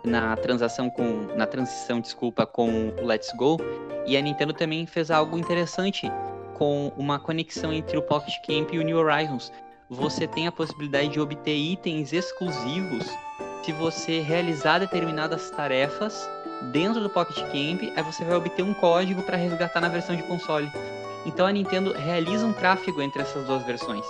S2: na transação com, na transição, desculpa, com o Let's Go. E a Nintendo também fez algo interessante com uma conexão entre o Pocket Camp e o New Horizons. Você tem a possibilidade de obter itens exclusivos se você realizar determinadas tarefas dentro do Pocket Camp, aí você vai obter um código para resgatar na versão de console. Então a Nintendo realiza um tráfego entre essas duas versões.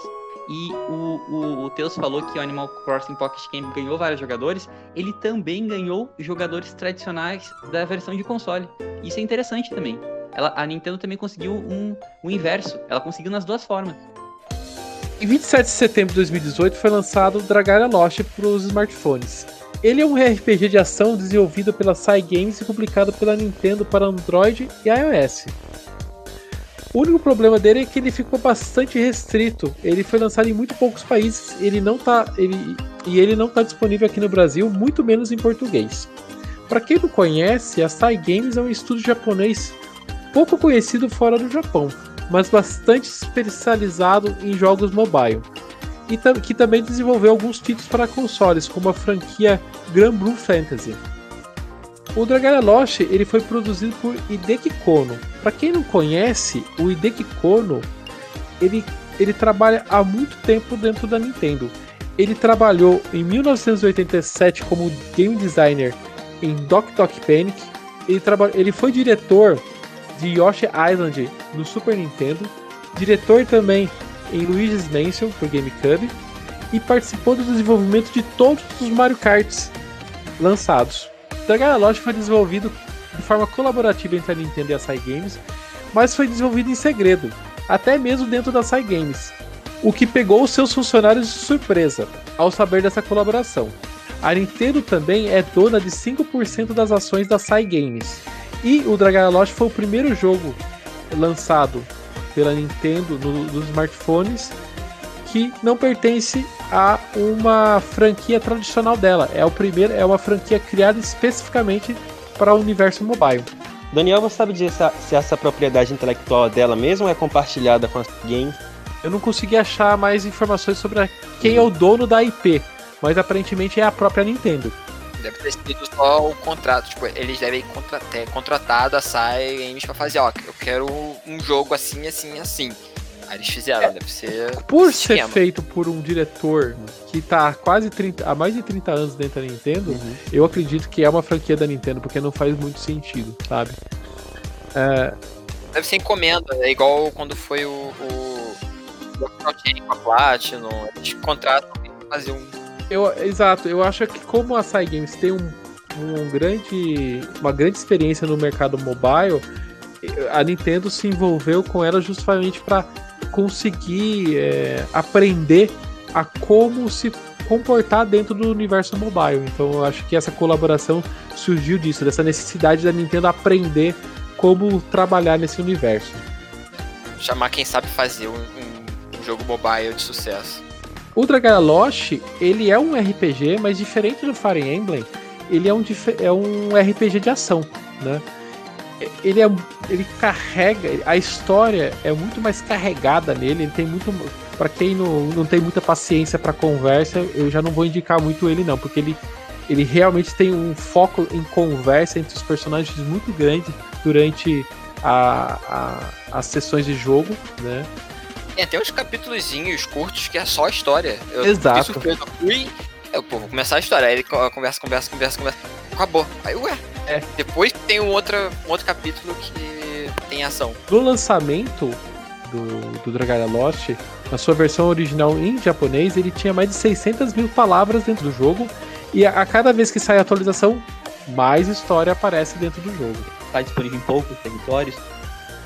S2: E o, o, o Teus falou que o Animal Crossing Pocket Camp ganhou vários jogadores, ele também ganhou jogadores tradicionais da versão de console. Isso é interessante também. Ela, a Nintendo também conseguiu um, um inverso, ela conseguiu nas duas formas.
S3: Em 27 de setembro de 2018 foi lançado Lost para os smartphones. Ele é um RPG de ação desenvolvido pela Sai Games e publicado pela Nintendo para Android e iOS. O único problema dele é que ele ficou bastante restrito. Ele foi lançado em muito poucos países, ele não tá, ele, e ele não está disponível aqui no Brasil, muito menos em português. Para quem não conhece, a Sai Games é um estúdio japonês pouco conhecido fora do Japão, mas bastante especializado em jogos mobile. E que também desenvolveu alguns títulos para consoles, como a franquia Grand Blue Fantasy. O Dragalia Lost ele foi produzido por Hideki Kono. Para quem não conhece, o Hideki Kono ele, ele trabalha há muito tempo dentro da Nintendo. Ele trabalhou em 1987 como game designer em Doc Doc Panic. Ele, traba- ele foi diretor de Yoshi Island no Super Nintendo, diretor também em Luigi's Mansion por GameCube e participou do desenvolvimento de todos os Mario Karts lançados. Dragalia Lost foi desenvolvido forma colaborativa entre a Nintendo e a Sai Games, mas foi desenvolvido em segredo, até mesmo dentro da Sai Games, o que pegou os seus funcionários de surpresa ao saber dessa colaboração. A Nintendo também é dona de 5% das ações da Sai Games, e o Dragon foi o primeiro jogo lançado pela Nintendo no, nos smartphones que não pertence a uma franquia tradicional dela. É o primeiro, é uma franquia criada especificamente para o universo mobile.
S5: Daniel, você sabe dizer se essa propriedade intelectual dela mesmo é compartilhada com a game?
S3: Eu não consegui achar mais informações sobre quem é o dono da IP, mas aparentemente é a própria Nintendo.
S4: Deve ter sido só o contrato, tipo, eles devem ter contratado a Sai Games pra fazer, ó, eu quero um jogo assim, assim, assim. Aí eles fizeram, é, deve ser.
S3: Por ser feito por um diretor que tá há quase 30, há mais de 30 anos dentro da Nintendo, uhum. eu acredito que é uma franquia da Nintendo, porque não faz muito sentido, sabe?
S4: É... Deve ser encomenda, é igual quando foi o. o... com a Platinum, eles contratam pra fazer um.
S3: Eu, exato, eu acho que como a Sai Games tem um, um grande, uma grande experiência no mercado mobile, a Nintendo se envolveu com ela justamente para conseguir é, aprender a como se comportar dentro do universo mobile. Então eu acho que essa colaboração surgiu disso, dessa necessidade da Nintendo aprender como trabalhar nesse universo.
S4: Chamar quem sabe fazer um, um, um jogo mobile de sucesso.
S3: O Dragalosh, ele é um RPG, mas diferente do Fire Emblem, ele é um, é um RPG de ação, né? Ele é ele carrega a história é muito mais carregada nele ele tem muito para quem não, não tem muita paciência para conversa eu já não vou indicar muito ele não porque ele ele realmente tem um foco em conversa entre os personagens muito grande durante a, a, as sessões de jogo né?
S4: Tem até uns capítulozinhos curtos que é só história.
S3: Eu Exato.
S4: eu fui eu, pô, vou começar a história aí ele conversa conversa conversa conversa acabou. Aí ué é. Depois tem um outro, um outro capítulo que tem ação.
S3: No lançamento do, do Dragara Lost, na sua versão original em japonês, ele tinha mais de 600 mil palavras dentro do jogo. E a, a cada vez que sai a atualização, mais história aparece dentro do jogo.
S2: Está disponível em poucos territórios.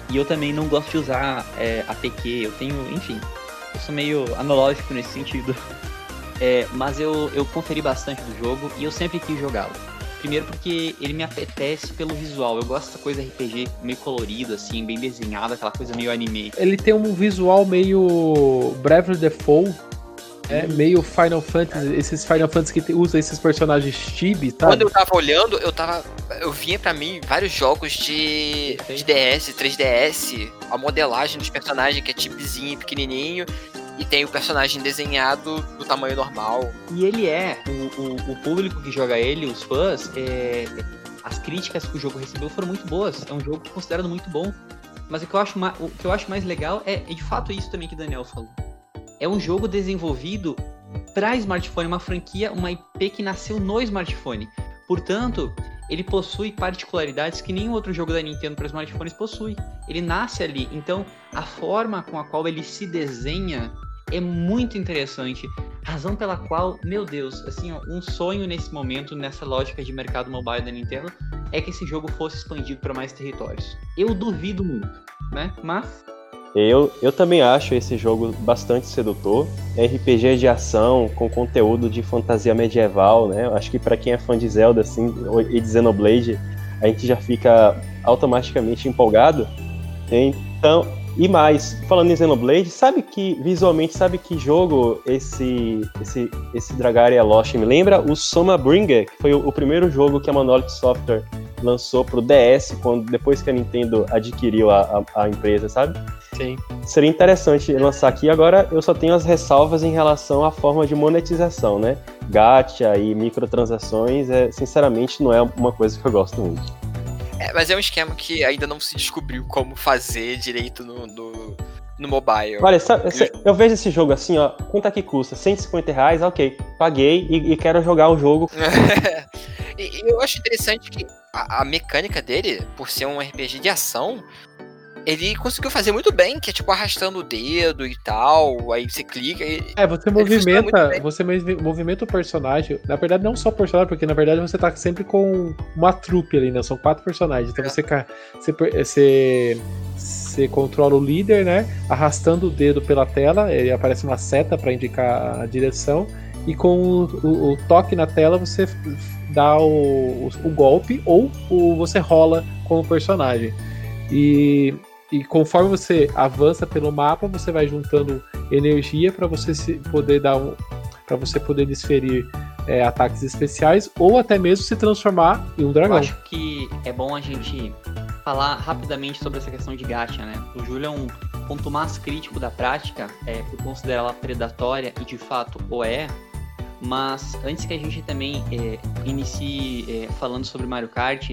S2: E eu também não gosto de usar é, APQ. Eu tenho, enfim, eu sou meio analógico nesse sentido. É, mas eu, eu conferi bastante do jogo e eu sempre quis jogá-lo. Primeiro porque ele me apetece pelo visual. Eu gosto dessa coisa RPG meio colorido, assim, bem desenhada, aquela coisa meio anime.
S3: Ele tem um visual meio Bravely Default, é meio Final Fantasy, esses Final Fantasy que usam esses personagens chibi, tá?
S4: Quando eu tava olhando, eu tava. Eu vinha pra mim vários jogos de, de DS, 3DS, a modelagem dos personagens que é chibizinho, pequenininho, e tem o personagem desenhado do tamanho normal.
S2: E ele é, o, o, o público que joga ele, os fãs, é, as críticas que o jogo recebeu foram muito boas. É um jogo considerado muito bom. Mas o que eu acho, o que eu acho mais legal é, de fato, isso também que o Daniel falou. É um jogo desenvolvido para smartphone, uma franquia, uma IP que nasceu no smartphone. Portanto, ele possui particularidades que nenhum outro jogo da Nintendo para smartphones possui. Ele nasce ali, então a forma com a qual ele se desenha é muito interessante. Razão pela qual, meu Deus, assim, ó, um sonho nesse momento, nessa lógica de mercado mobile da Nintendo, é que esse jogo fosse expandido para mais territórios. Eu duvido muito, né? Mas
S5: eu, eu também acho esse jogo bastante sedutor. RPG de ação com conteúdo de fantasia medieval, né? Acho que para quem é fã de Zelda assim, e de Xenoblade, a gente já fica automaticamente empolgado. Então, e mais, falando em Xenoblade, sabe que visualmente, sabe que jogo esse esse esse Dragaria Lost me lembra? O Soma Bringer, que foi o, o primeiro jogo que a Monolith Software lançou pro DS quando depois que a Nintendo adquiriu a, a, a empresa, sabe?
S3: Sim.
S5: Seria interessante lançar aqui. Agora eu só tenho as ressalvas em relação à forma de monetização, né? Gacha e microtransações, é, sinceramente, não é uma coisa que eu gosto muito.
S4: É, mas é um esquema que ainda não se descobriu como fazer direito no, no, no mobile.
S5: Olha, sabe, eu vejo esse jogo assim, ó. Quanto é que custa? 150 reais? Ok, paguei e, e quero jogar o jogo.
S4: e, eu acho interessante que a, a, mecânica dele, por ser um RPG de ação, ele conseguiu fazer muito bem, que é tipo arrastando o dedo e tal, aí você clica e...
S3: É, você movimenta, você movimenta o personagem, na verdade não só o personagem, porque na verdade você tá sempre com uma trupe ali, né? São quatro personagens, então é. você, você, você, você controla o líder, né? Arrastando o dedo pela tela, ele aparece uma seta para indicar a direção, e com o, o, o, toque na tela você dá o, o, golpe ou o, você rola com o personagem. E, e conforme você avança pelo mapa, você vai juntando energia para você poder dar um, para você poder desferir é, ataques especiais ou até mesmo se transformar em um dragão. Eu
S2: acho que é bom a gente falar rapidamente sobre essa questão de gacha, né? O Júlio é um ponto mais crítico da prática, é, por considerá-la predatória e de fato o é, mas antes que a gente também é, inicie é, falando sobre Mario Kart,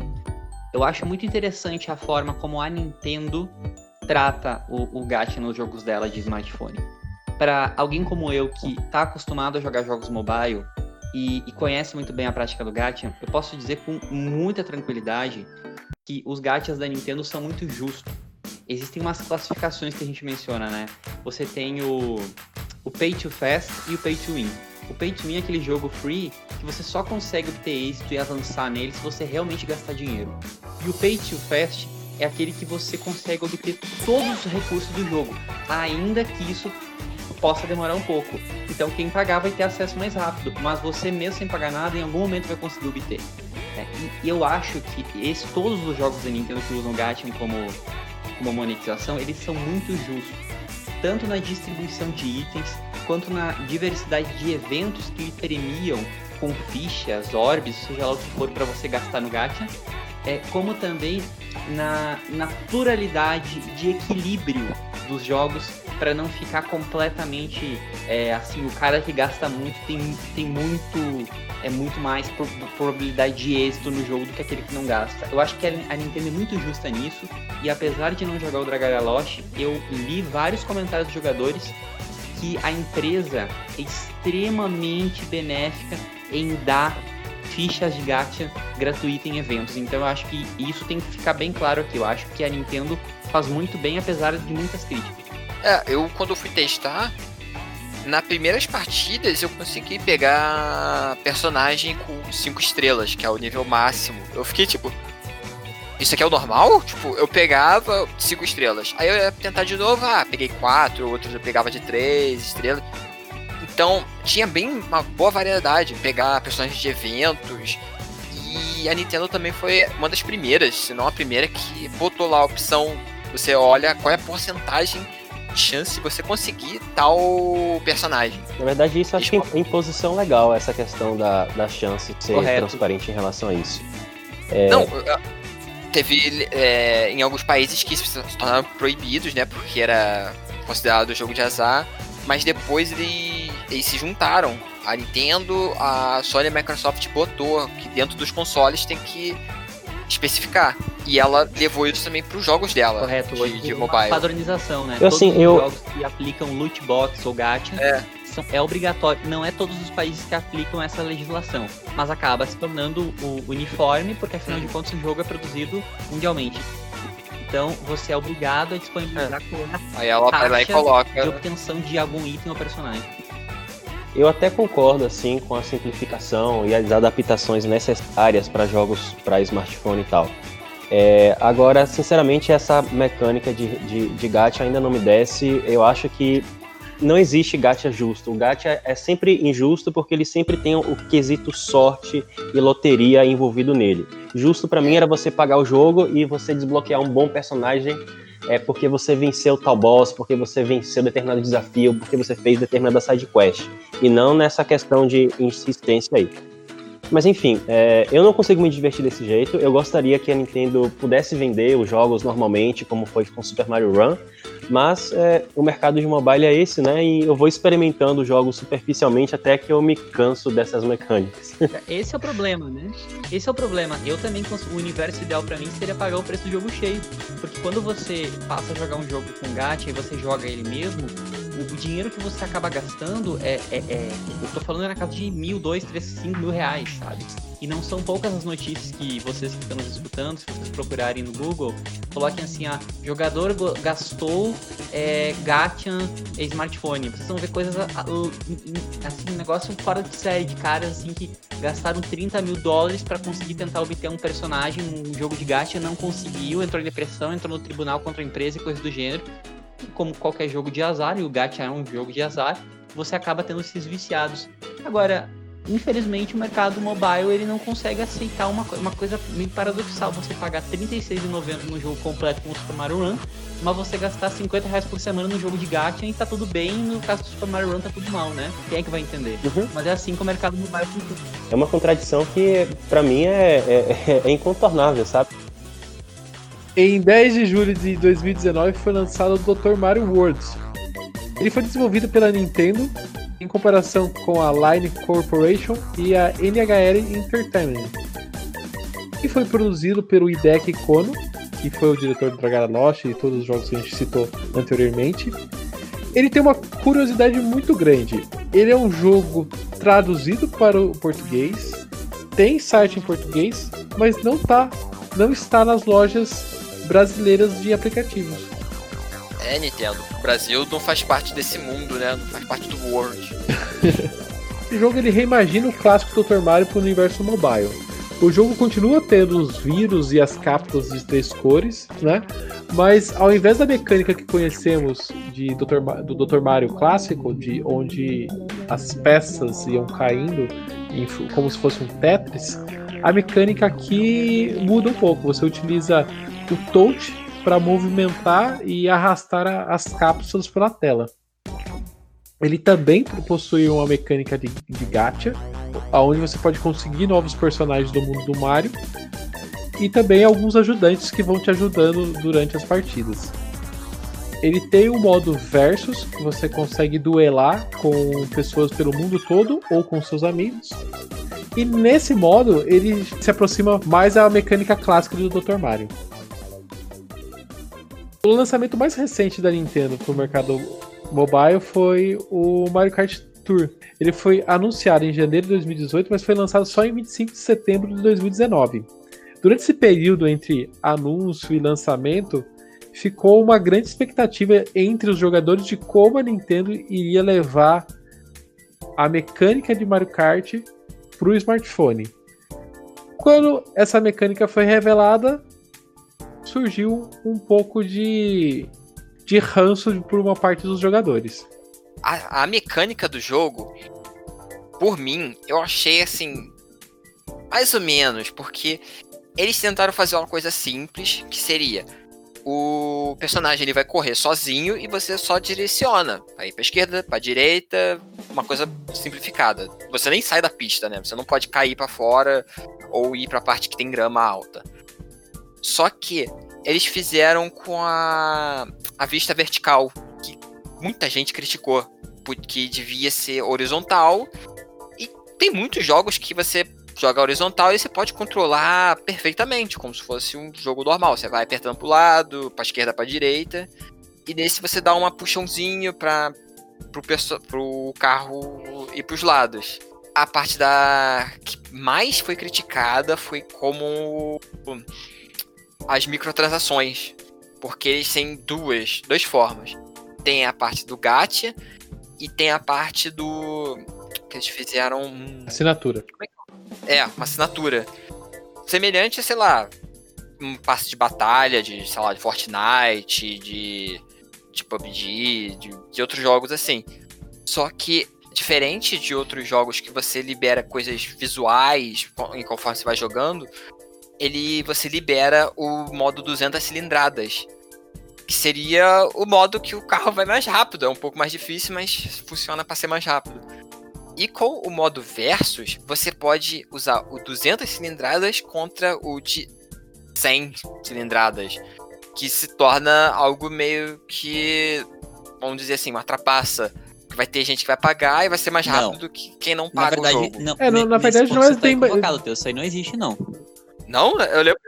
S2: eu acho muito interessante a forma como a Nintendo trata o, o gacha nos jogos dela de smartphone. Para alguém como eu que está acostumado a jogar jogos mobile e, e, conhece muito bem a prática do gacha, eu posso dizer com muita tranquilidade que os gachas da Nintendo são muito justos. Existem umas classificações que a gente menciona, né? Você tem o, o Pay to Fast e o Pay to Win. O Pay to é aquele jogo free que você só consegue obter êxito e avançar nele se você realmente gastar dinheiro. E o Pay to Fast é aquele que você consegue obter todos os recursos do jogo, ainda que isso possa demorar um pouco. Então quem pagar vai ter acesso mais rápido, mas você mesmo sem pagar nada em algum momento vai conseguir obter. É, e eu acho que esse, todos os jogos da Nintendo que usam Gacha como, como monetização, eles são muito justos. Tanto na distribuição de itens, quanto na diversidade de eventos que premiam com fichas, orbes, seja lá o que for para você gastar no gacha, é, como também na, na pluralidade de equilíbrio dos jogos para não ficar completamente é, assim o cara que gasta muito tem, tem muito é muito mais probabilidade de êxito no jogo do que aquele que não gasta. Eu acho que a Nintendo é muito justa nisso e apesar de não jogar o Dragalia Lost, eu li vários comentários dos jogadores que a empresa é extremamente benéfica em dar fichas de gacha gratuita em eventos. Então eu acho que isso tem que ficar bem claro aqui. Eu acho que a Nintendo faz muito bem, apesar de muitas críticas.
S4: É, eu quando fui testar, nas primeiras partidas eu consegui pegar personagem com 5 estrelas, que é o nível máximo. Eu fiquei tipo, isso aqui é o normal? Tipo, eu pegava cinco estrelas. Aí eu ia tentar de novo, ah, peguei quatro, outros eu pegava de três estrelas. Então, tinha bem uma boa variedade, pegar personagens de eventos. E a Nintendo também foi uma das primeiras, se não a primeira, que botou lá a opção, você olha qual é a porcentagem chance de você conseguir tal personagem.
S5: Na verdade, isso acho que é imposição legal, essa questão da, da chance de ser Correto. transparente em relação a isso.
S4: É... Não, teve é, em alguns países que se tornaram proibidos, né? Porque era considerado jogo de azar. Mas depois eles, eles se juntaram. A Nintendo, a Sony e a Microsoft botou que dentro dos consoles tem que especificar. E ela levou isso também para os jogos dela.
S2: Correto, de, de mobile. Padronização, né?
S5: Eu, assim,
S2: Todos
S5: eu...
S2: os jogos que aplicam loot box ou gacha é são, é obrigatório. Não é todos os países que aplicam essa legislação, mas acaba se tornando o uniforme, porque afinal de contas o jogo é produzido mundialmente. Então você é obrigado a disponibilizar
S4: é. Aí ela vai lá e coloca
S2: de obtenção de algum item ou personagem.
S5: Eu até concordo assim com a simplificação e as adaptações necessárias para jogos para smartphone e tal. É, agora, sinceramente, essa mecânica de, de, de gacha ainda não me desce. Eu acho que não existe gacha justo. O gacha é sempre injusto porque ele sempre tem o quesito sorte e loteria envolvido nele. Justo para mim era você pagar o jogo e você desbloquear um bom personagem é porque você venceu tal boss, porque você venceu determinado desafio, porque você fez determinada side quest e não nessa questão de insistência aí. Mas enfim, é, eu não consigo me divertir desse jeito. Eu gostaria que a Nintendo pudesse vender os jogos normalmente, como foi com Super Mario Run, mas é, o mercado de mobile é esse, né? E eu vou experimentando jogos superficialmente até que eu me canso dessas mecânicas.
S2: Esse é o problema, né? Esse é o problema. Eu também, o universo ideal para mim seria pagar o preço do jogo cheio. Porque quando você passa a jogar um jogo com gacha e você joga ele mesmo, o dinheiro que você acaba gastando é, é, é, Eu tô falando na casa de mil, dois, três, cinco mil reais, sabe? E não são poucas as notícias que vocês que estão nos escutando, se vocês procurarem no Google, coloquem assim, ah, jogador gastou é, Gatian smartphone. Vocês vão ver coisas assim, um negócio fora de série de caras assim que gastaram 30 mil dólares para conseguir tentar obter um personagem num jogo de gacha, não conseguiu, entrou em depressão, entrou no tribunal contra a empresa e coisas do gênero. Como qualquer jogo de azar, e o gacha é um jogo de azar, você acaba tendo esses viciados. Agora, infelizmente o mercado mobile ele não consegue aceitar uma, uma coisa meio paradoxal você pagar R$36,90 no jogo completo com o Super Mario Run mas você gastar 50 reais por semana no jogo de gacha e tá tudo bem no caso do Super Mario Run tá tudo mal né quem é que vai entender uhum. mas é assim que o mercado mobile funciona
S5: é uma contradição que para mim é, é, é incontornável sabe
S3: em 10 de julho de 2019 foi lançado o Dr. Mario World ele foi desenvolvido pela Nintendo em comparação com a Line Corporation e a NHL Entertainment. E foi produzido pelo Hideki Kono, que foi o diretor do Dragara Lost e todos os jogos que a gente citou anteriormente. Ele tem uma curiosidade muito grande. Ele é um jogo traduzido para o português, tem site em português, mas não tá, não está nas lojas brasileiras de aplicativos.
S4: É, Nintendo. O Brasil não faz parte desse mundo, né? Não faz parte do World.
S3: o jogo ele reimagina o clássico Dr. Mario para o universo mobile. O jogo continua tendo os vírus e as cápsulas de três cores, né? Mas ao invés da mecânica que conhecemos de Dr. do Dr. Mario clássico, de onde as peças iam caindo em, como se fosse um Tetris, a mecânica aqui muda um pouco. Você utiliza o touch para movimentar e arrastar a, as cápsulas pela tela. Ele também possui uma mecânica de, de gacha, onde você pode conseguir novos personagens do mundo do Mario e também alguns ajudantes que vão te ajudando durante as partidas. Ele tem o um modo versus, que você consegue duelar com pessoas pelo mundo todo ou com seus amigos. E nesse modo ele se aproxima mais da mecânica clássica do Dr. Mario. O lançamento mais recente da Nintendo para o mercado mobile foi o Mario Kart Tour. Ele foi anunciado em janeiro de 2018, mas foi lançado só em 25 de setembro de 2019. Durante esse período entre anúncio e lançamento, ficou uma grande expectativa entre os jogadores de como a Nintendo iria levar a mecânica de Mario Kart para o smartphone. Quando essa mecânica foi revelada, surgiu um pouco de, de ranço por uma parte dos jogadores.
S4: A, a mecânica do jogo, por mim, eu achei assim. Mais ou menos, porque eles tentaram fazer uma coisa simples, que seria o personagem ele vai correr sozinho e você só direciona. Ir pra esquerda, pra direita, uma coisa simplificada. Você nem sai da pista, né? Você não pode cair para fora ou ir pra parte que tem grama alta. Só que eles fizeram com a, a vista vertical, que muita gente criticou, porque devia ser horizontal. E tem muitos jogos que você joga horizontal e você pode controlar perfeitamente, como se fosse um jogo normal. Você vai apertando pro lado, pra esquerda, pra direita. E nesse você dá uma puxãozinho para pro, pro carro ir pros lados. A parte da que mais foi criticada foi como as microtransações. Porque eles têm duas, duas formas. Tem a parte do gacha e tem a parte do. que eles fizeram.
S3: Assinatura.
S4: É, uma assinatura. Semelhante a, sei lá, um passe de batalha de, sei lá, de Fortnite, de, de PUBG, de, de outros jogos assim. Só que, diferente de outros jogos que você libera coisas visuais conforme você vai jogando, ele você libera o modo 200 cilindradas. Que seria o modo que o carro vai mais rápido. É um pouco mais difícil, mas funciona para ser mais rápido. E com o modo Versus, você pode usar o 200 cilindradas contra o de 100 cilindradas. Que se torna algo meio que, vamos dizer assim, uma trapaça. Vai ter gente que vai pagar e vai ser mais rápido do que quem não paga na verdade, o jogo.
S2: Não, é, não, na verdade não é bem... Tá isso aí não existe, não.
S4: Não? Eu lembro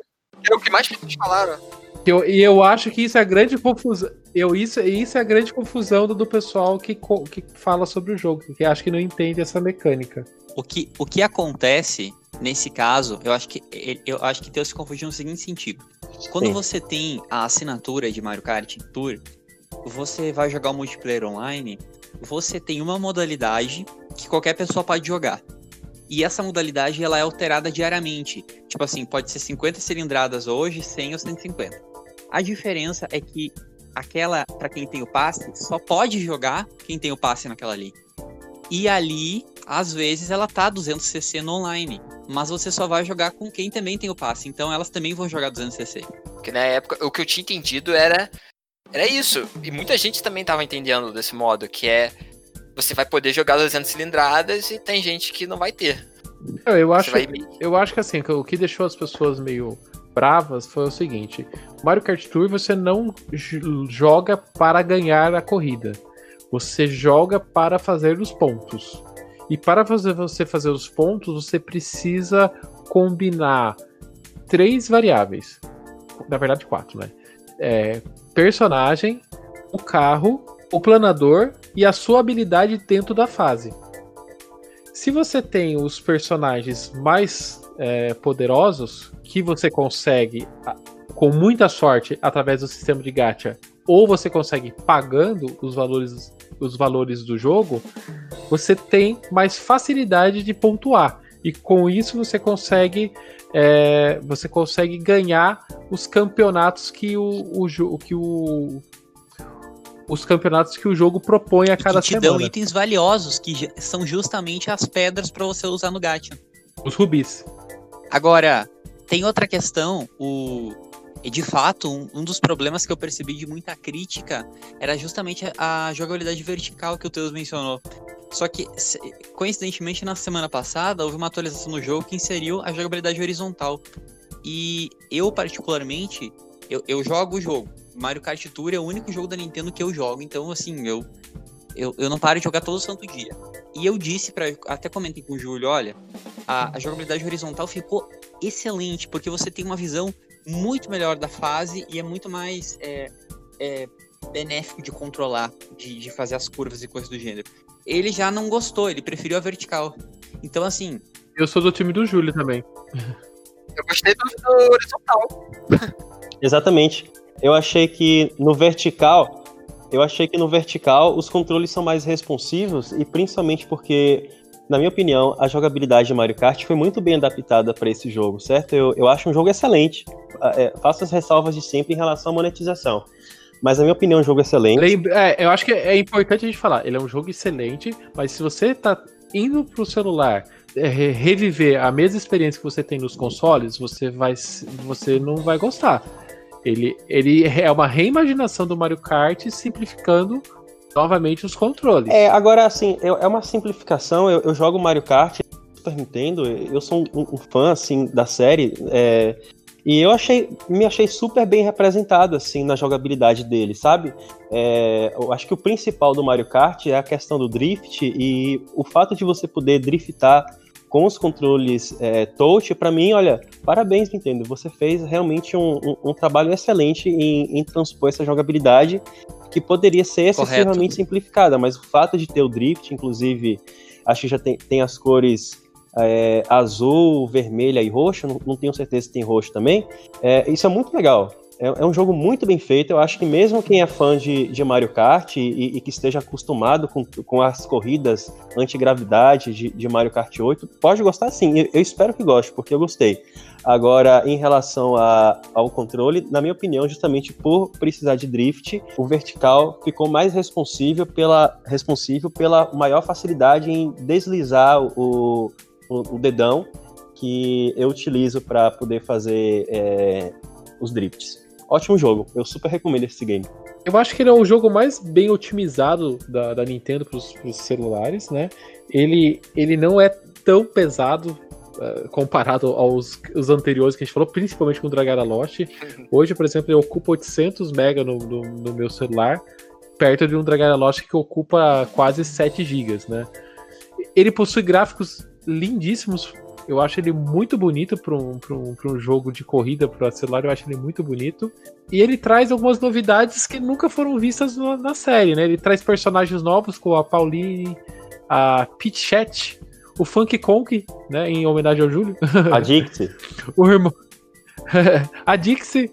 S4: é o que mais pessoas falaram.
S3: Eu, e eu acho que isso é a grande confusão. Eu, isso, isso é a grande confusão do, do pessoal que, que fala sobre o jogo, que acha que não entende essa mecânica.
S2: o que, o que acontece nesse caso, eu acho que eu acho que Deus se confundiu no seguinte sentido. Quando Sim. você tem a assinatura de Mario Kart Tour, você vai jogar o multiplayer online, você tem uma modalidade que qualquer pessoa pode jogar. E essa modalidade ela é alterada diariamente. Tipo assim, pode ser 50 cilindradas hoje, 100 ou 150. A diferença é que aquela, para quem tem o passe, só pode jogar quem tem o passe naquela ali. E ali, às vezes, ela tá 200cc no online. Mas você só vai jogar com quem também tem o passe. Então elas também vão jogar 200cc.
S4: Porque na época, o que eu tinha entendido era. Era isso. E muita gente também tava entendendo desse modo, que é. Você vai poder jogar 200 cilindradas e tem gente que não vai ter.
S3: Eu acho, vai... eu acho que assim, o que deixou as pessoas meio bravas foi o seguinte: Mario Kart Tour você não joga para ganhar a corrida. Você joga para fazer os pontos. E para fazer você fazer os pontos, você precisa combinar três variáveis. Na verdade, quatro, né? É, personagem, o carro, o planador e a sua habilidade dentro da fase. Se você tem os personagens mais é, poderosos, que você consegue, com muita sorte, através do sistema de gacha, ou você consegue pagando os valores os valores do jogo, você tem mais facilidade de pontuar. E com isso você consegue é, você consegue ganhar os campeonatos que o, o, que o os campeonatos que o jogo propõe a cada
S2: e que te
S3: semana.
S2: dão itens valiosos que são justamente as pedras para você usar no gacha.
S3: Os rubis.
S2: Agora, tem outra questão, o e de fato, um, um, dos problemas que eu percebi de muita crítica era justamente a, jogabilidade vertical que o Teus mencionou. Só que, coincidentemente, na semana passada, houve uma atualização no jogo que inseriu a jogabilidade horizontal. E eu, particularmente, eu, eu jogo o jogo. Mario Kart Tour é o único jogo da Nintendo que eu jogo, então, assim, eu, eu, eu não paro de jogar todo santo dia. E eu disse para até comentei com o Júlio, olha, a, a jogabilidade horizontal ficou excelente, porque você tem uma visão muito melhor da fase e é muito mais é, é, benéfico de controlar, de, de fazer as curvas e coisas do gênero. Ele já não gostou, ele preferiu a vertical. Então, assim.
S3: Eu sou do time do Júlio também.
S4: Eu gostei do, do horizontal.
S5: Exatamente. Eu achei que no vertical. Eu achei que no vertical os controles são mais responsivos e principalmente porque na minha opinião, a jogabilidade de Mario Kart foi muito bem adaptada para esse jogo, certo? Eu, eu acho um jogo excelente. É, faço as ressalvas de sempre em relação à monetização. Mas, na minha opinião, é um jogo excelente.
S3: É, eu acho que é importante a gente falar. Ele é um jogo excelente, mas se você está indo para o celular é, reviver a mesma experiência que você tem nos consoles, você, vai, você não vai gostar. Ele, ele é uma reimaginação do Mario Kart simplificando novamente os controles.
S5: É, agora assim, é uma simplificação. Eu, eu, jogo Mario Kart Super Nintendo, eu sou um, um fã assim da série. É, e eu achei, me achei super bem representado assim na jogabilidade dele, sabe? É, eu acho que o principal do Mario Kart é a questão do drift e o fato de você poder driftar com os controles é, touch, para mim, olha, parabéns, Nintendo. Você fez realmente um, um, um trabalho excelente em, em, transpor essa jogabilidade que poderia ser excessivamente simplificada, mas o fato de ter o drift, inclusive, acho que já tem, tem as cores é, azul, vermelha e roxa, não, não, tenho certeza se tem roxo também. É, isso é muito legal. É, é, um jogo muito bem feito. Eu acho que mesmo quem é fã de, de Mario Kart e, e, que esteja acostumado com, com as corridas antigravidade de, de Mario Kart 8, pode gostar sim. Eu, eu espero que goste, porque eu gostei. Agora, em relação a, ao controle, na minha opinião, justamente por precisar de drift, o vertical ficou mais responsível pela, responsível pela maior facilidade em deslizar o, o, o dedão que eu utilizo para poder fazer é, os drifts. Ótimo jogo, eu super recomendo esse game.
S3: Eu acho que ele é o jogo mais bem otimizado da, da Nintendo para os celulares, né? Ele, ele não é tão pesado uh, comparado aos os anteriores que a gente falou, principalmente com o Dragara Lost. Hoje, por exemplo, ele ocupa 800 MB no, no, no, meu celular, perto de um Dragara Lost que ocupa quase 7 GB, né? Ele possui gráficos lindíssimos. Eu acho ele muito bonito para um, um, um jogo de corrida para celular. Eu acho ele muito bonito. E ele traz algumas novidades que nunca foram vistas na série, né? Ele traz personagens novos, como a Pauline, a Pitchat, o Funk Conk, né, em homenagem ao Júlio.
S5: A Dixie.
S3: o irmão. a Dixie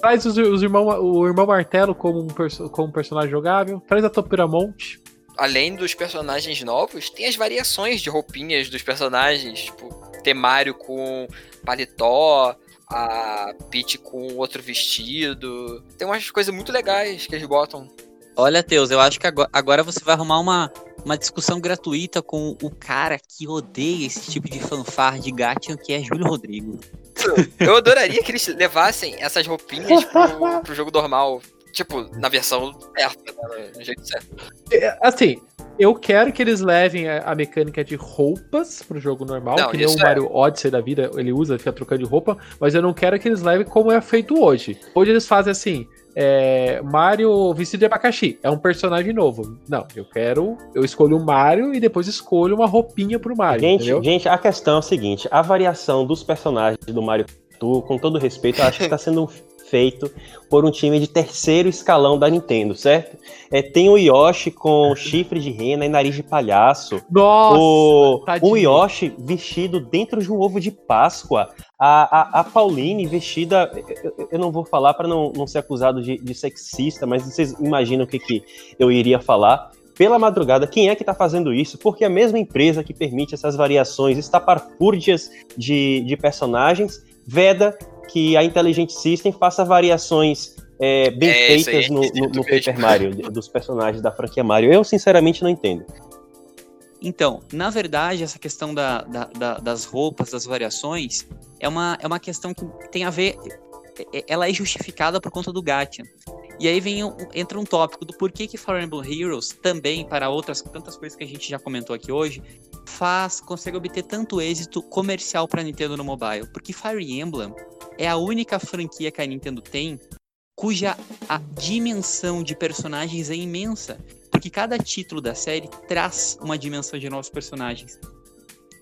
S3: traz os, os irmão, o irmão Martelo como um, perso como um personagem jogável. Traz a Topiramonte.
S4: Além dos personagens novos, tem as variações de roupinhas dos personagens. Tipo, temário com paletó, a Peach com outro vestido. Tem umas coisas muito legais que eles botam.
S2: Olha, Teus, eu acho que agora, você vai arrumar uma, uma discussão gratuita com o cara que odeia esse tipo de fanfarra de Gatian, que é Júlio Rodrigo.
S4: Eu adoraria que eles levassem essas roupinhas pro, pro jogo normal. Tipo, na versão certa, né, no jeito certo.
S3: É, assim, eu quero que eles levem a, a mecânica de roupas pro jogo normal,
S4: Não,
S3: que nem o
S4: é.
S3: Mario Odyssey da vida, ele usa, fica trocando de roupa, mas eu não quero que eles levem como é feito hoje. Hoje eles fazem assim, é, Mario vestido de abacaxi, é um personagem novo. Não, eu quero, eu escolho o Mario e depois escolho uma roupinha pro Mario,
S5: Gente,
S3: entendeu?
S5: gente, a questão é o seguinte: a variação dos personagens do Mario Kart, com todo respeito, eu acho que está sendo feito por um time de terceiro escalão da Nintendo, certo? É, tem o Yoshi com chifre de rena e nariz de palhaço.
S3: Nossa,
S5: o,
S3: tadinho.
S5: o Yoshi vestido dentro de um ovo de Páscoa. A, a, a Pauline vestida. Eu, eu não vou falar para não, não ser acusado de, de sexista, mas vocês imaginam o que, que eu iria falar. Pela madrugada, quem é que está fazendo isso? Porque a mesma empresa que permite essas variações estapafúrdias de, de personagens veda que a Intelligent System faça variações é, bem
S4: É,
S5: feitas no, no, no. Paper Mario, dos personagens da franquia Mario. Eu, sinceramente, não entendo.
S2: Então, na verdade, essa questão da, da- da- das roupas, das variações, é uma, é uma questão que tem a ver. É- é- Ela é justificada por conta do Gacha. E aí vem entra um tópico do porquê que Fire Emblem Heroes também, para outras tantas coisas que a gente já comentou aqui hoje, faz, consegue obter tanto êxito comercial para Nintendo no mobile. Porque Fire Emblem é a única franquia que a Nintendo tem cuja a dimensão de personagens é imensa. Porque cada título da série traz uma dimensão de novos personagens.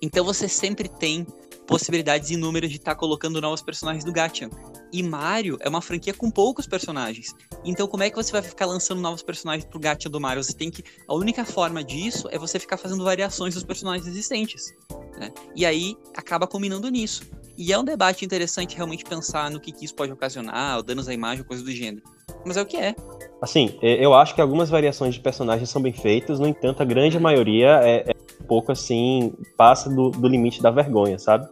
S2: Então você sempre tem possibilidades inúmeras de estar colocando novos personagens do Gacha. E Mario é uma franquia com poucos personagens. Então como é que você vai ficar lançando novos personagens pro Gacha do Mario? Você tem que. A única forma disso é você ficar fazendo variações dos personagens existentes. né? E aí acaba combinando nisso. E é um debate interessante realmente pensar no que, que isso pode ocasionar, danos à imagem, coisa do gênero. Mas é o que é.
S5: Assim, eu acho que algumas variações de personagens são bem feitas, no entanto, a grande maioria é, é pouco assim, passa do, do limite da vergonha, sabe?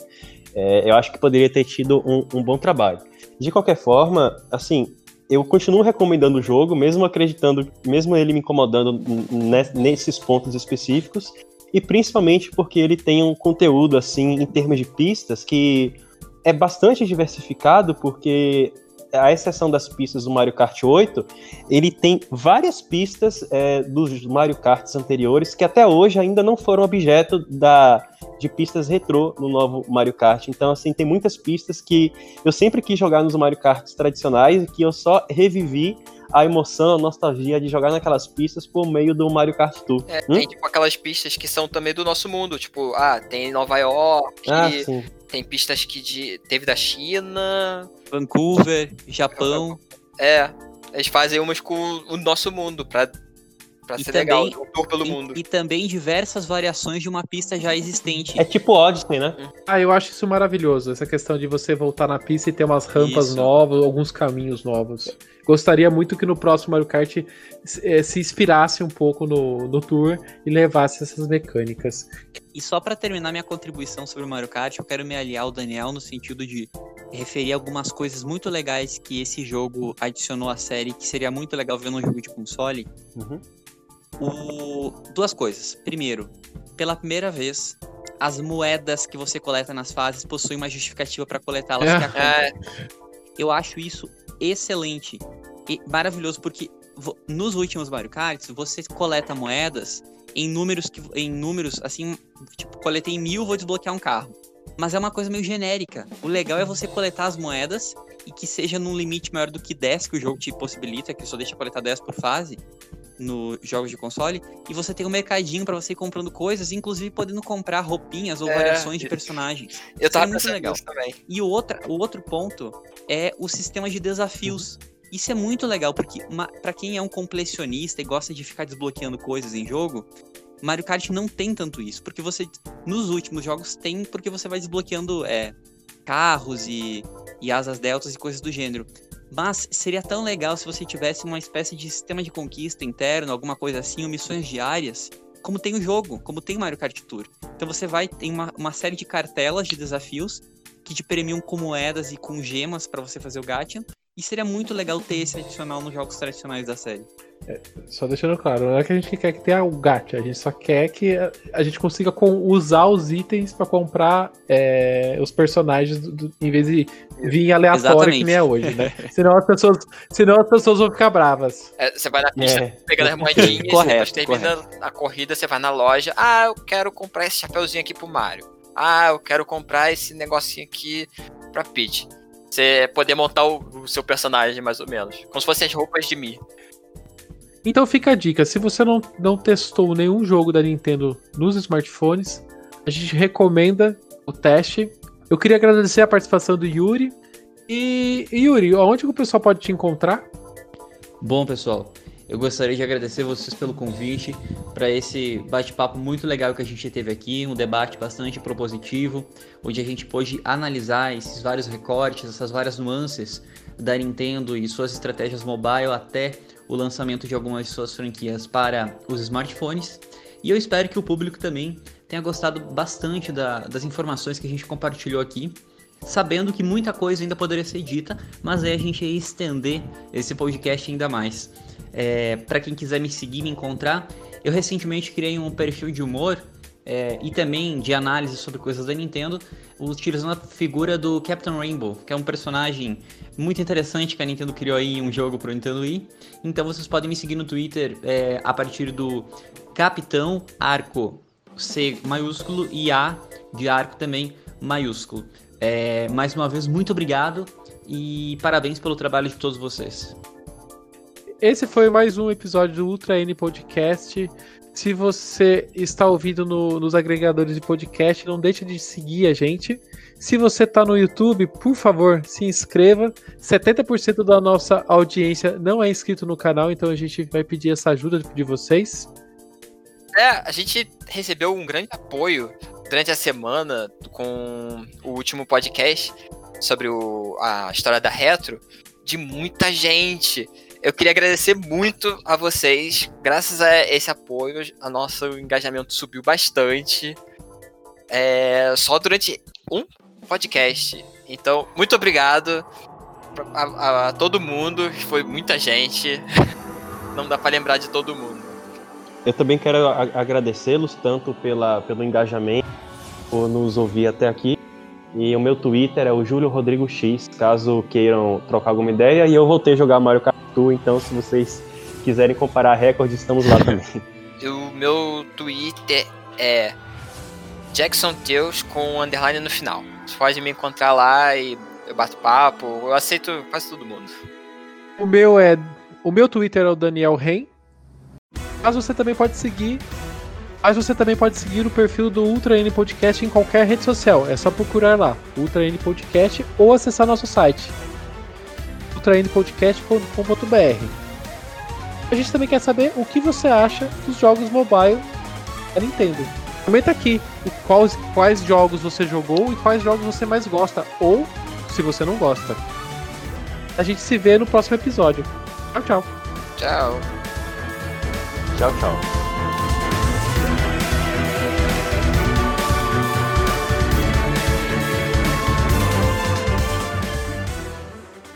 S5: É, eu acho que poderia ter tido um, um bom trabalho. De qualquer forma, assim, eu continuo recomendando o jogo, mesmo acreditando, mesmo ele me incomodando ne- nesses pontos específicos, e principalmente porque ele tem um conteúdo, assim, em termos de pistas, que é bastante diversificado, porque a exceção das pistas do Mario Kart 8, ele tem várias pistas é, dos Mario Karts anteriores que até hoje ainda não foram objeto da, de pistas retrô no novo Mario Kart. Então, assim, tem muitas pistas que eu sempre quis jogar nos Mario Karts tradicionais e que eu só revivi a emoção, a nostalgia de jogar naquelas pistas por meio do Mario Kart Tour.
S4: É,
S5: Hum?
S4: Tem tipo aquelas pistas que são também do nosso mundo, tipo, ah, tem Nova York,
S5: Ah,
S4: tem pistas que de, teve da China.
S2: Vancouver, Japão.
S4: É, eles fazem umas com o nosso mundo pra, pra
S2: E
S4: ser
S2: também-
S4: legal, um tour pelo
S2: E-
S4: mundo.
S2: E, também diversas variações de uma pista já existente.
S5: É tipo Odyssey, né?
S3: Ah, eu acho isso maravilhoso, essa questão de você voltar na pista e ter umas rampas
S2: Isso.
S3: novas, alguns caminhos novos. Gostaria muito que no próximo Mario Kart eh, se inspirasse um pouco no, no tour e levasse essas mecânicas.
S2: E só pra terminar minha contribuição sobre o Mario Kart, eu quero me aliar ao Daniel no sentido de referir algumas coisas muito legais que esse jogo adicionou à série, que seria muito legal ver num jogo de console.
S5: Uhum.
S2: O... Duas coisas. Primeiro, pela primeira vez, as moedas que você coleta nas fases possuem uma justificativa pra coletá-las que é.
S4: É,
S2: Eu acho isso excelente e maravilhoso porque nos últimos Mario Karts você coleta moedas em números que em números assim, tipo, coletei mil, vou desbloquear um carro. Mas é uma coisa meio genérica. O legal é você coletar as moedas e que seja num limite maior do que 10 que o jogo te possibilita, que só deixa coletar 10 por fase no jogos de console, e você tem um mercadinho pra você ir comprando coisas, inclusive podendo comprar roupinhas ou
S4: É.
S2: variações de personagens.
S4: eu tava
S2: Seria muito legal.
S4: também.
S2: E o, outra, o outro ponto é o sistema de desafios. Isso é muito legal, porque para quem é um completionista e gosta de ficar desbloqueando coisas em jogo, Mario Kart não tem tanto isso, porque você, nos últimos jogos, tem porque você vai desbloqueando é, carros e, e asas deltas e coisas do gênero. Mas seria tão legal se você tivesse uma espécie de sistema de conquista interno, alguma coisa assim, ou missões diárias, como tem o jogo, como tem o Mario Kart Tour. Então você vai, tem uma, uma série de cartelas de desafios que te premiam com moedas e com gemas para você fazer o gacha, e seria muito legal ter esse adicional nos jogos tradicionais da série.
S3: É, só deixando claro, não é que a gente quer que tenha o gacha, a gente só quer que a, gente consiga com, usar os itens para comprar é, os personagens do, do, em vez de vir aleatório Exatamente. que nem é hoje, né? senão, as pessoas, senão as pessoas vão ficar bravas.
S4: É, você vai na pista é. pegando as moedinhas, correto, termina correto. a corrida, você vai na loja, ah, eu quero comprar esse chapeuzinho aqui pro Mario. Ah, eu quero comprar esse negocinho aqui pra Peach. Você poder montar o, o, seu personagem, mais ou menos. Como se fossem as roupas de mim.
S3: Então fica a dica: se você não, não testou nenhum jogo da Nintendo nos smartphones, a gente recomenda o teste. Eu queria agradecer a participação do Yuri. E, Yuri, onde que o pessoal pode te encontrar?
S2: Bom, pessoal, eu gostaria de agradecer vocês pelo convite para esse bate-papo muito legal que a gente teve aqui, um debate bastante propositivo, onde a gente pôde analisar esses vários recortes, essas várias nuances da Nintendo e suas estratégias mobile até o lançamento de algumas de suas franquias para os smartphones. E eu espero que o público também tenha gostado bastante da, das informações que a gente compartilhou aqui sabendo que muita coisa ainda poderia ser dita, mas aí a gente ia estender esse podcast ainda mais. É, para quem quiser me seguir, me encontrar, eu recentemente criei um perfil de humor é, e também de análise sobre coisas da Nintendo, utilizando a figura do Captain Rainbow, que é um personagem muito interessante que a Nintendo criou aí um jogo para o Nintendo Wii. Então vocês podem me seguir no Twitter é, a partir do Capitão Arco, C maiúsculo e A de arco também maiúsculo. É, mais uma vez, muito obrigado e parabéns pelo trabalho de todos vocês.
S3: Esse foi mais um episódio do Ultra N Podcast. Se você está ouvindo no, nos agregadores de podcast, não deixe de seguir a gente. Se você está no YouTube, por favor, se inscreva. 70% da nossa audiência não é inscrito no canal, então a gente vai pedir essa ajuda de vocês.
S4: É, a gente recebeu um grande apoio durante a semana com o último podcast sobre o, a história da Retro de muita gente. Eu queria agradecer muito a vocês. Graças a esse apoio, a nosso engajamento subiu bastante. É, só durante um podcast. Então, muito obrigado a, a, a todo mundo. Foi muita gente. Não dá para lembrar de todo mundo.
S5: Eu também quero agradecê-los tanto pela, pelo engajamento, por nos ouvir até aqui. E o meu Twitter é o Júlio Rodrigo X, caso queiram trocar alguma ideia. E eu voltei a jogar Mario Kart então se vocês quiserem comparar recordes, estamos lá também.
S4: o meu Twitter é Jackson Teus com underline no final. Você pode me encontrar lá e eu bato papo, eu aceito quase todo mundo.
S3: O meu é. O meu Twitter é o Daniel Ren. Mas você também pode seguir. Mas você também pode seguir o perfil do Ultra N Podcast em qualquer rede social. É só procurar lá, Ultra N Podcast, ou acessar nosso site ultraendpodcast.com.br. A gente também quer saber o que você acha dos jogos mobile da Nintendo. Comenta aqui quais, quais jogos você jogou e quais jogos você mais gosta, ou se você não gosta. A gente se vê no próximo episódio. Tchau, tchau.
S4: Tchau.
S5: Tchau, tchau.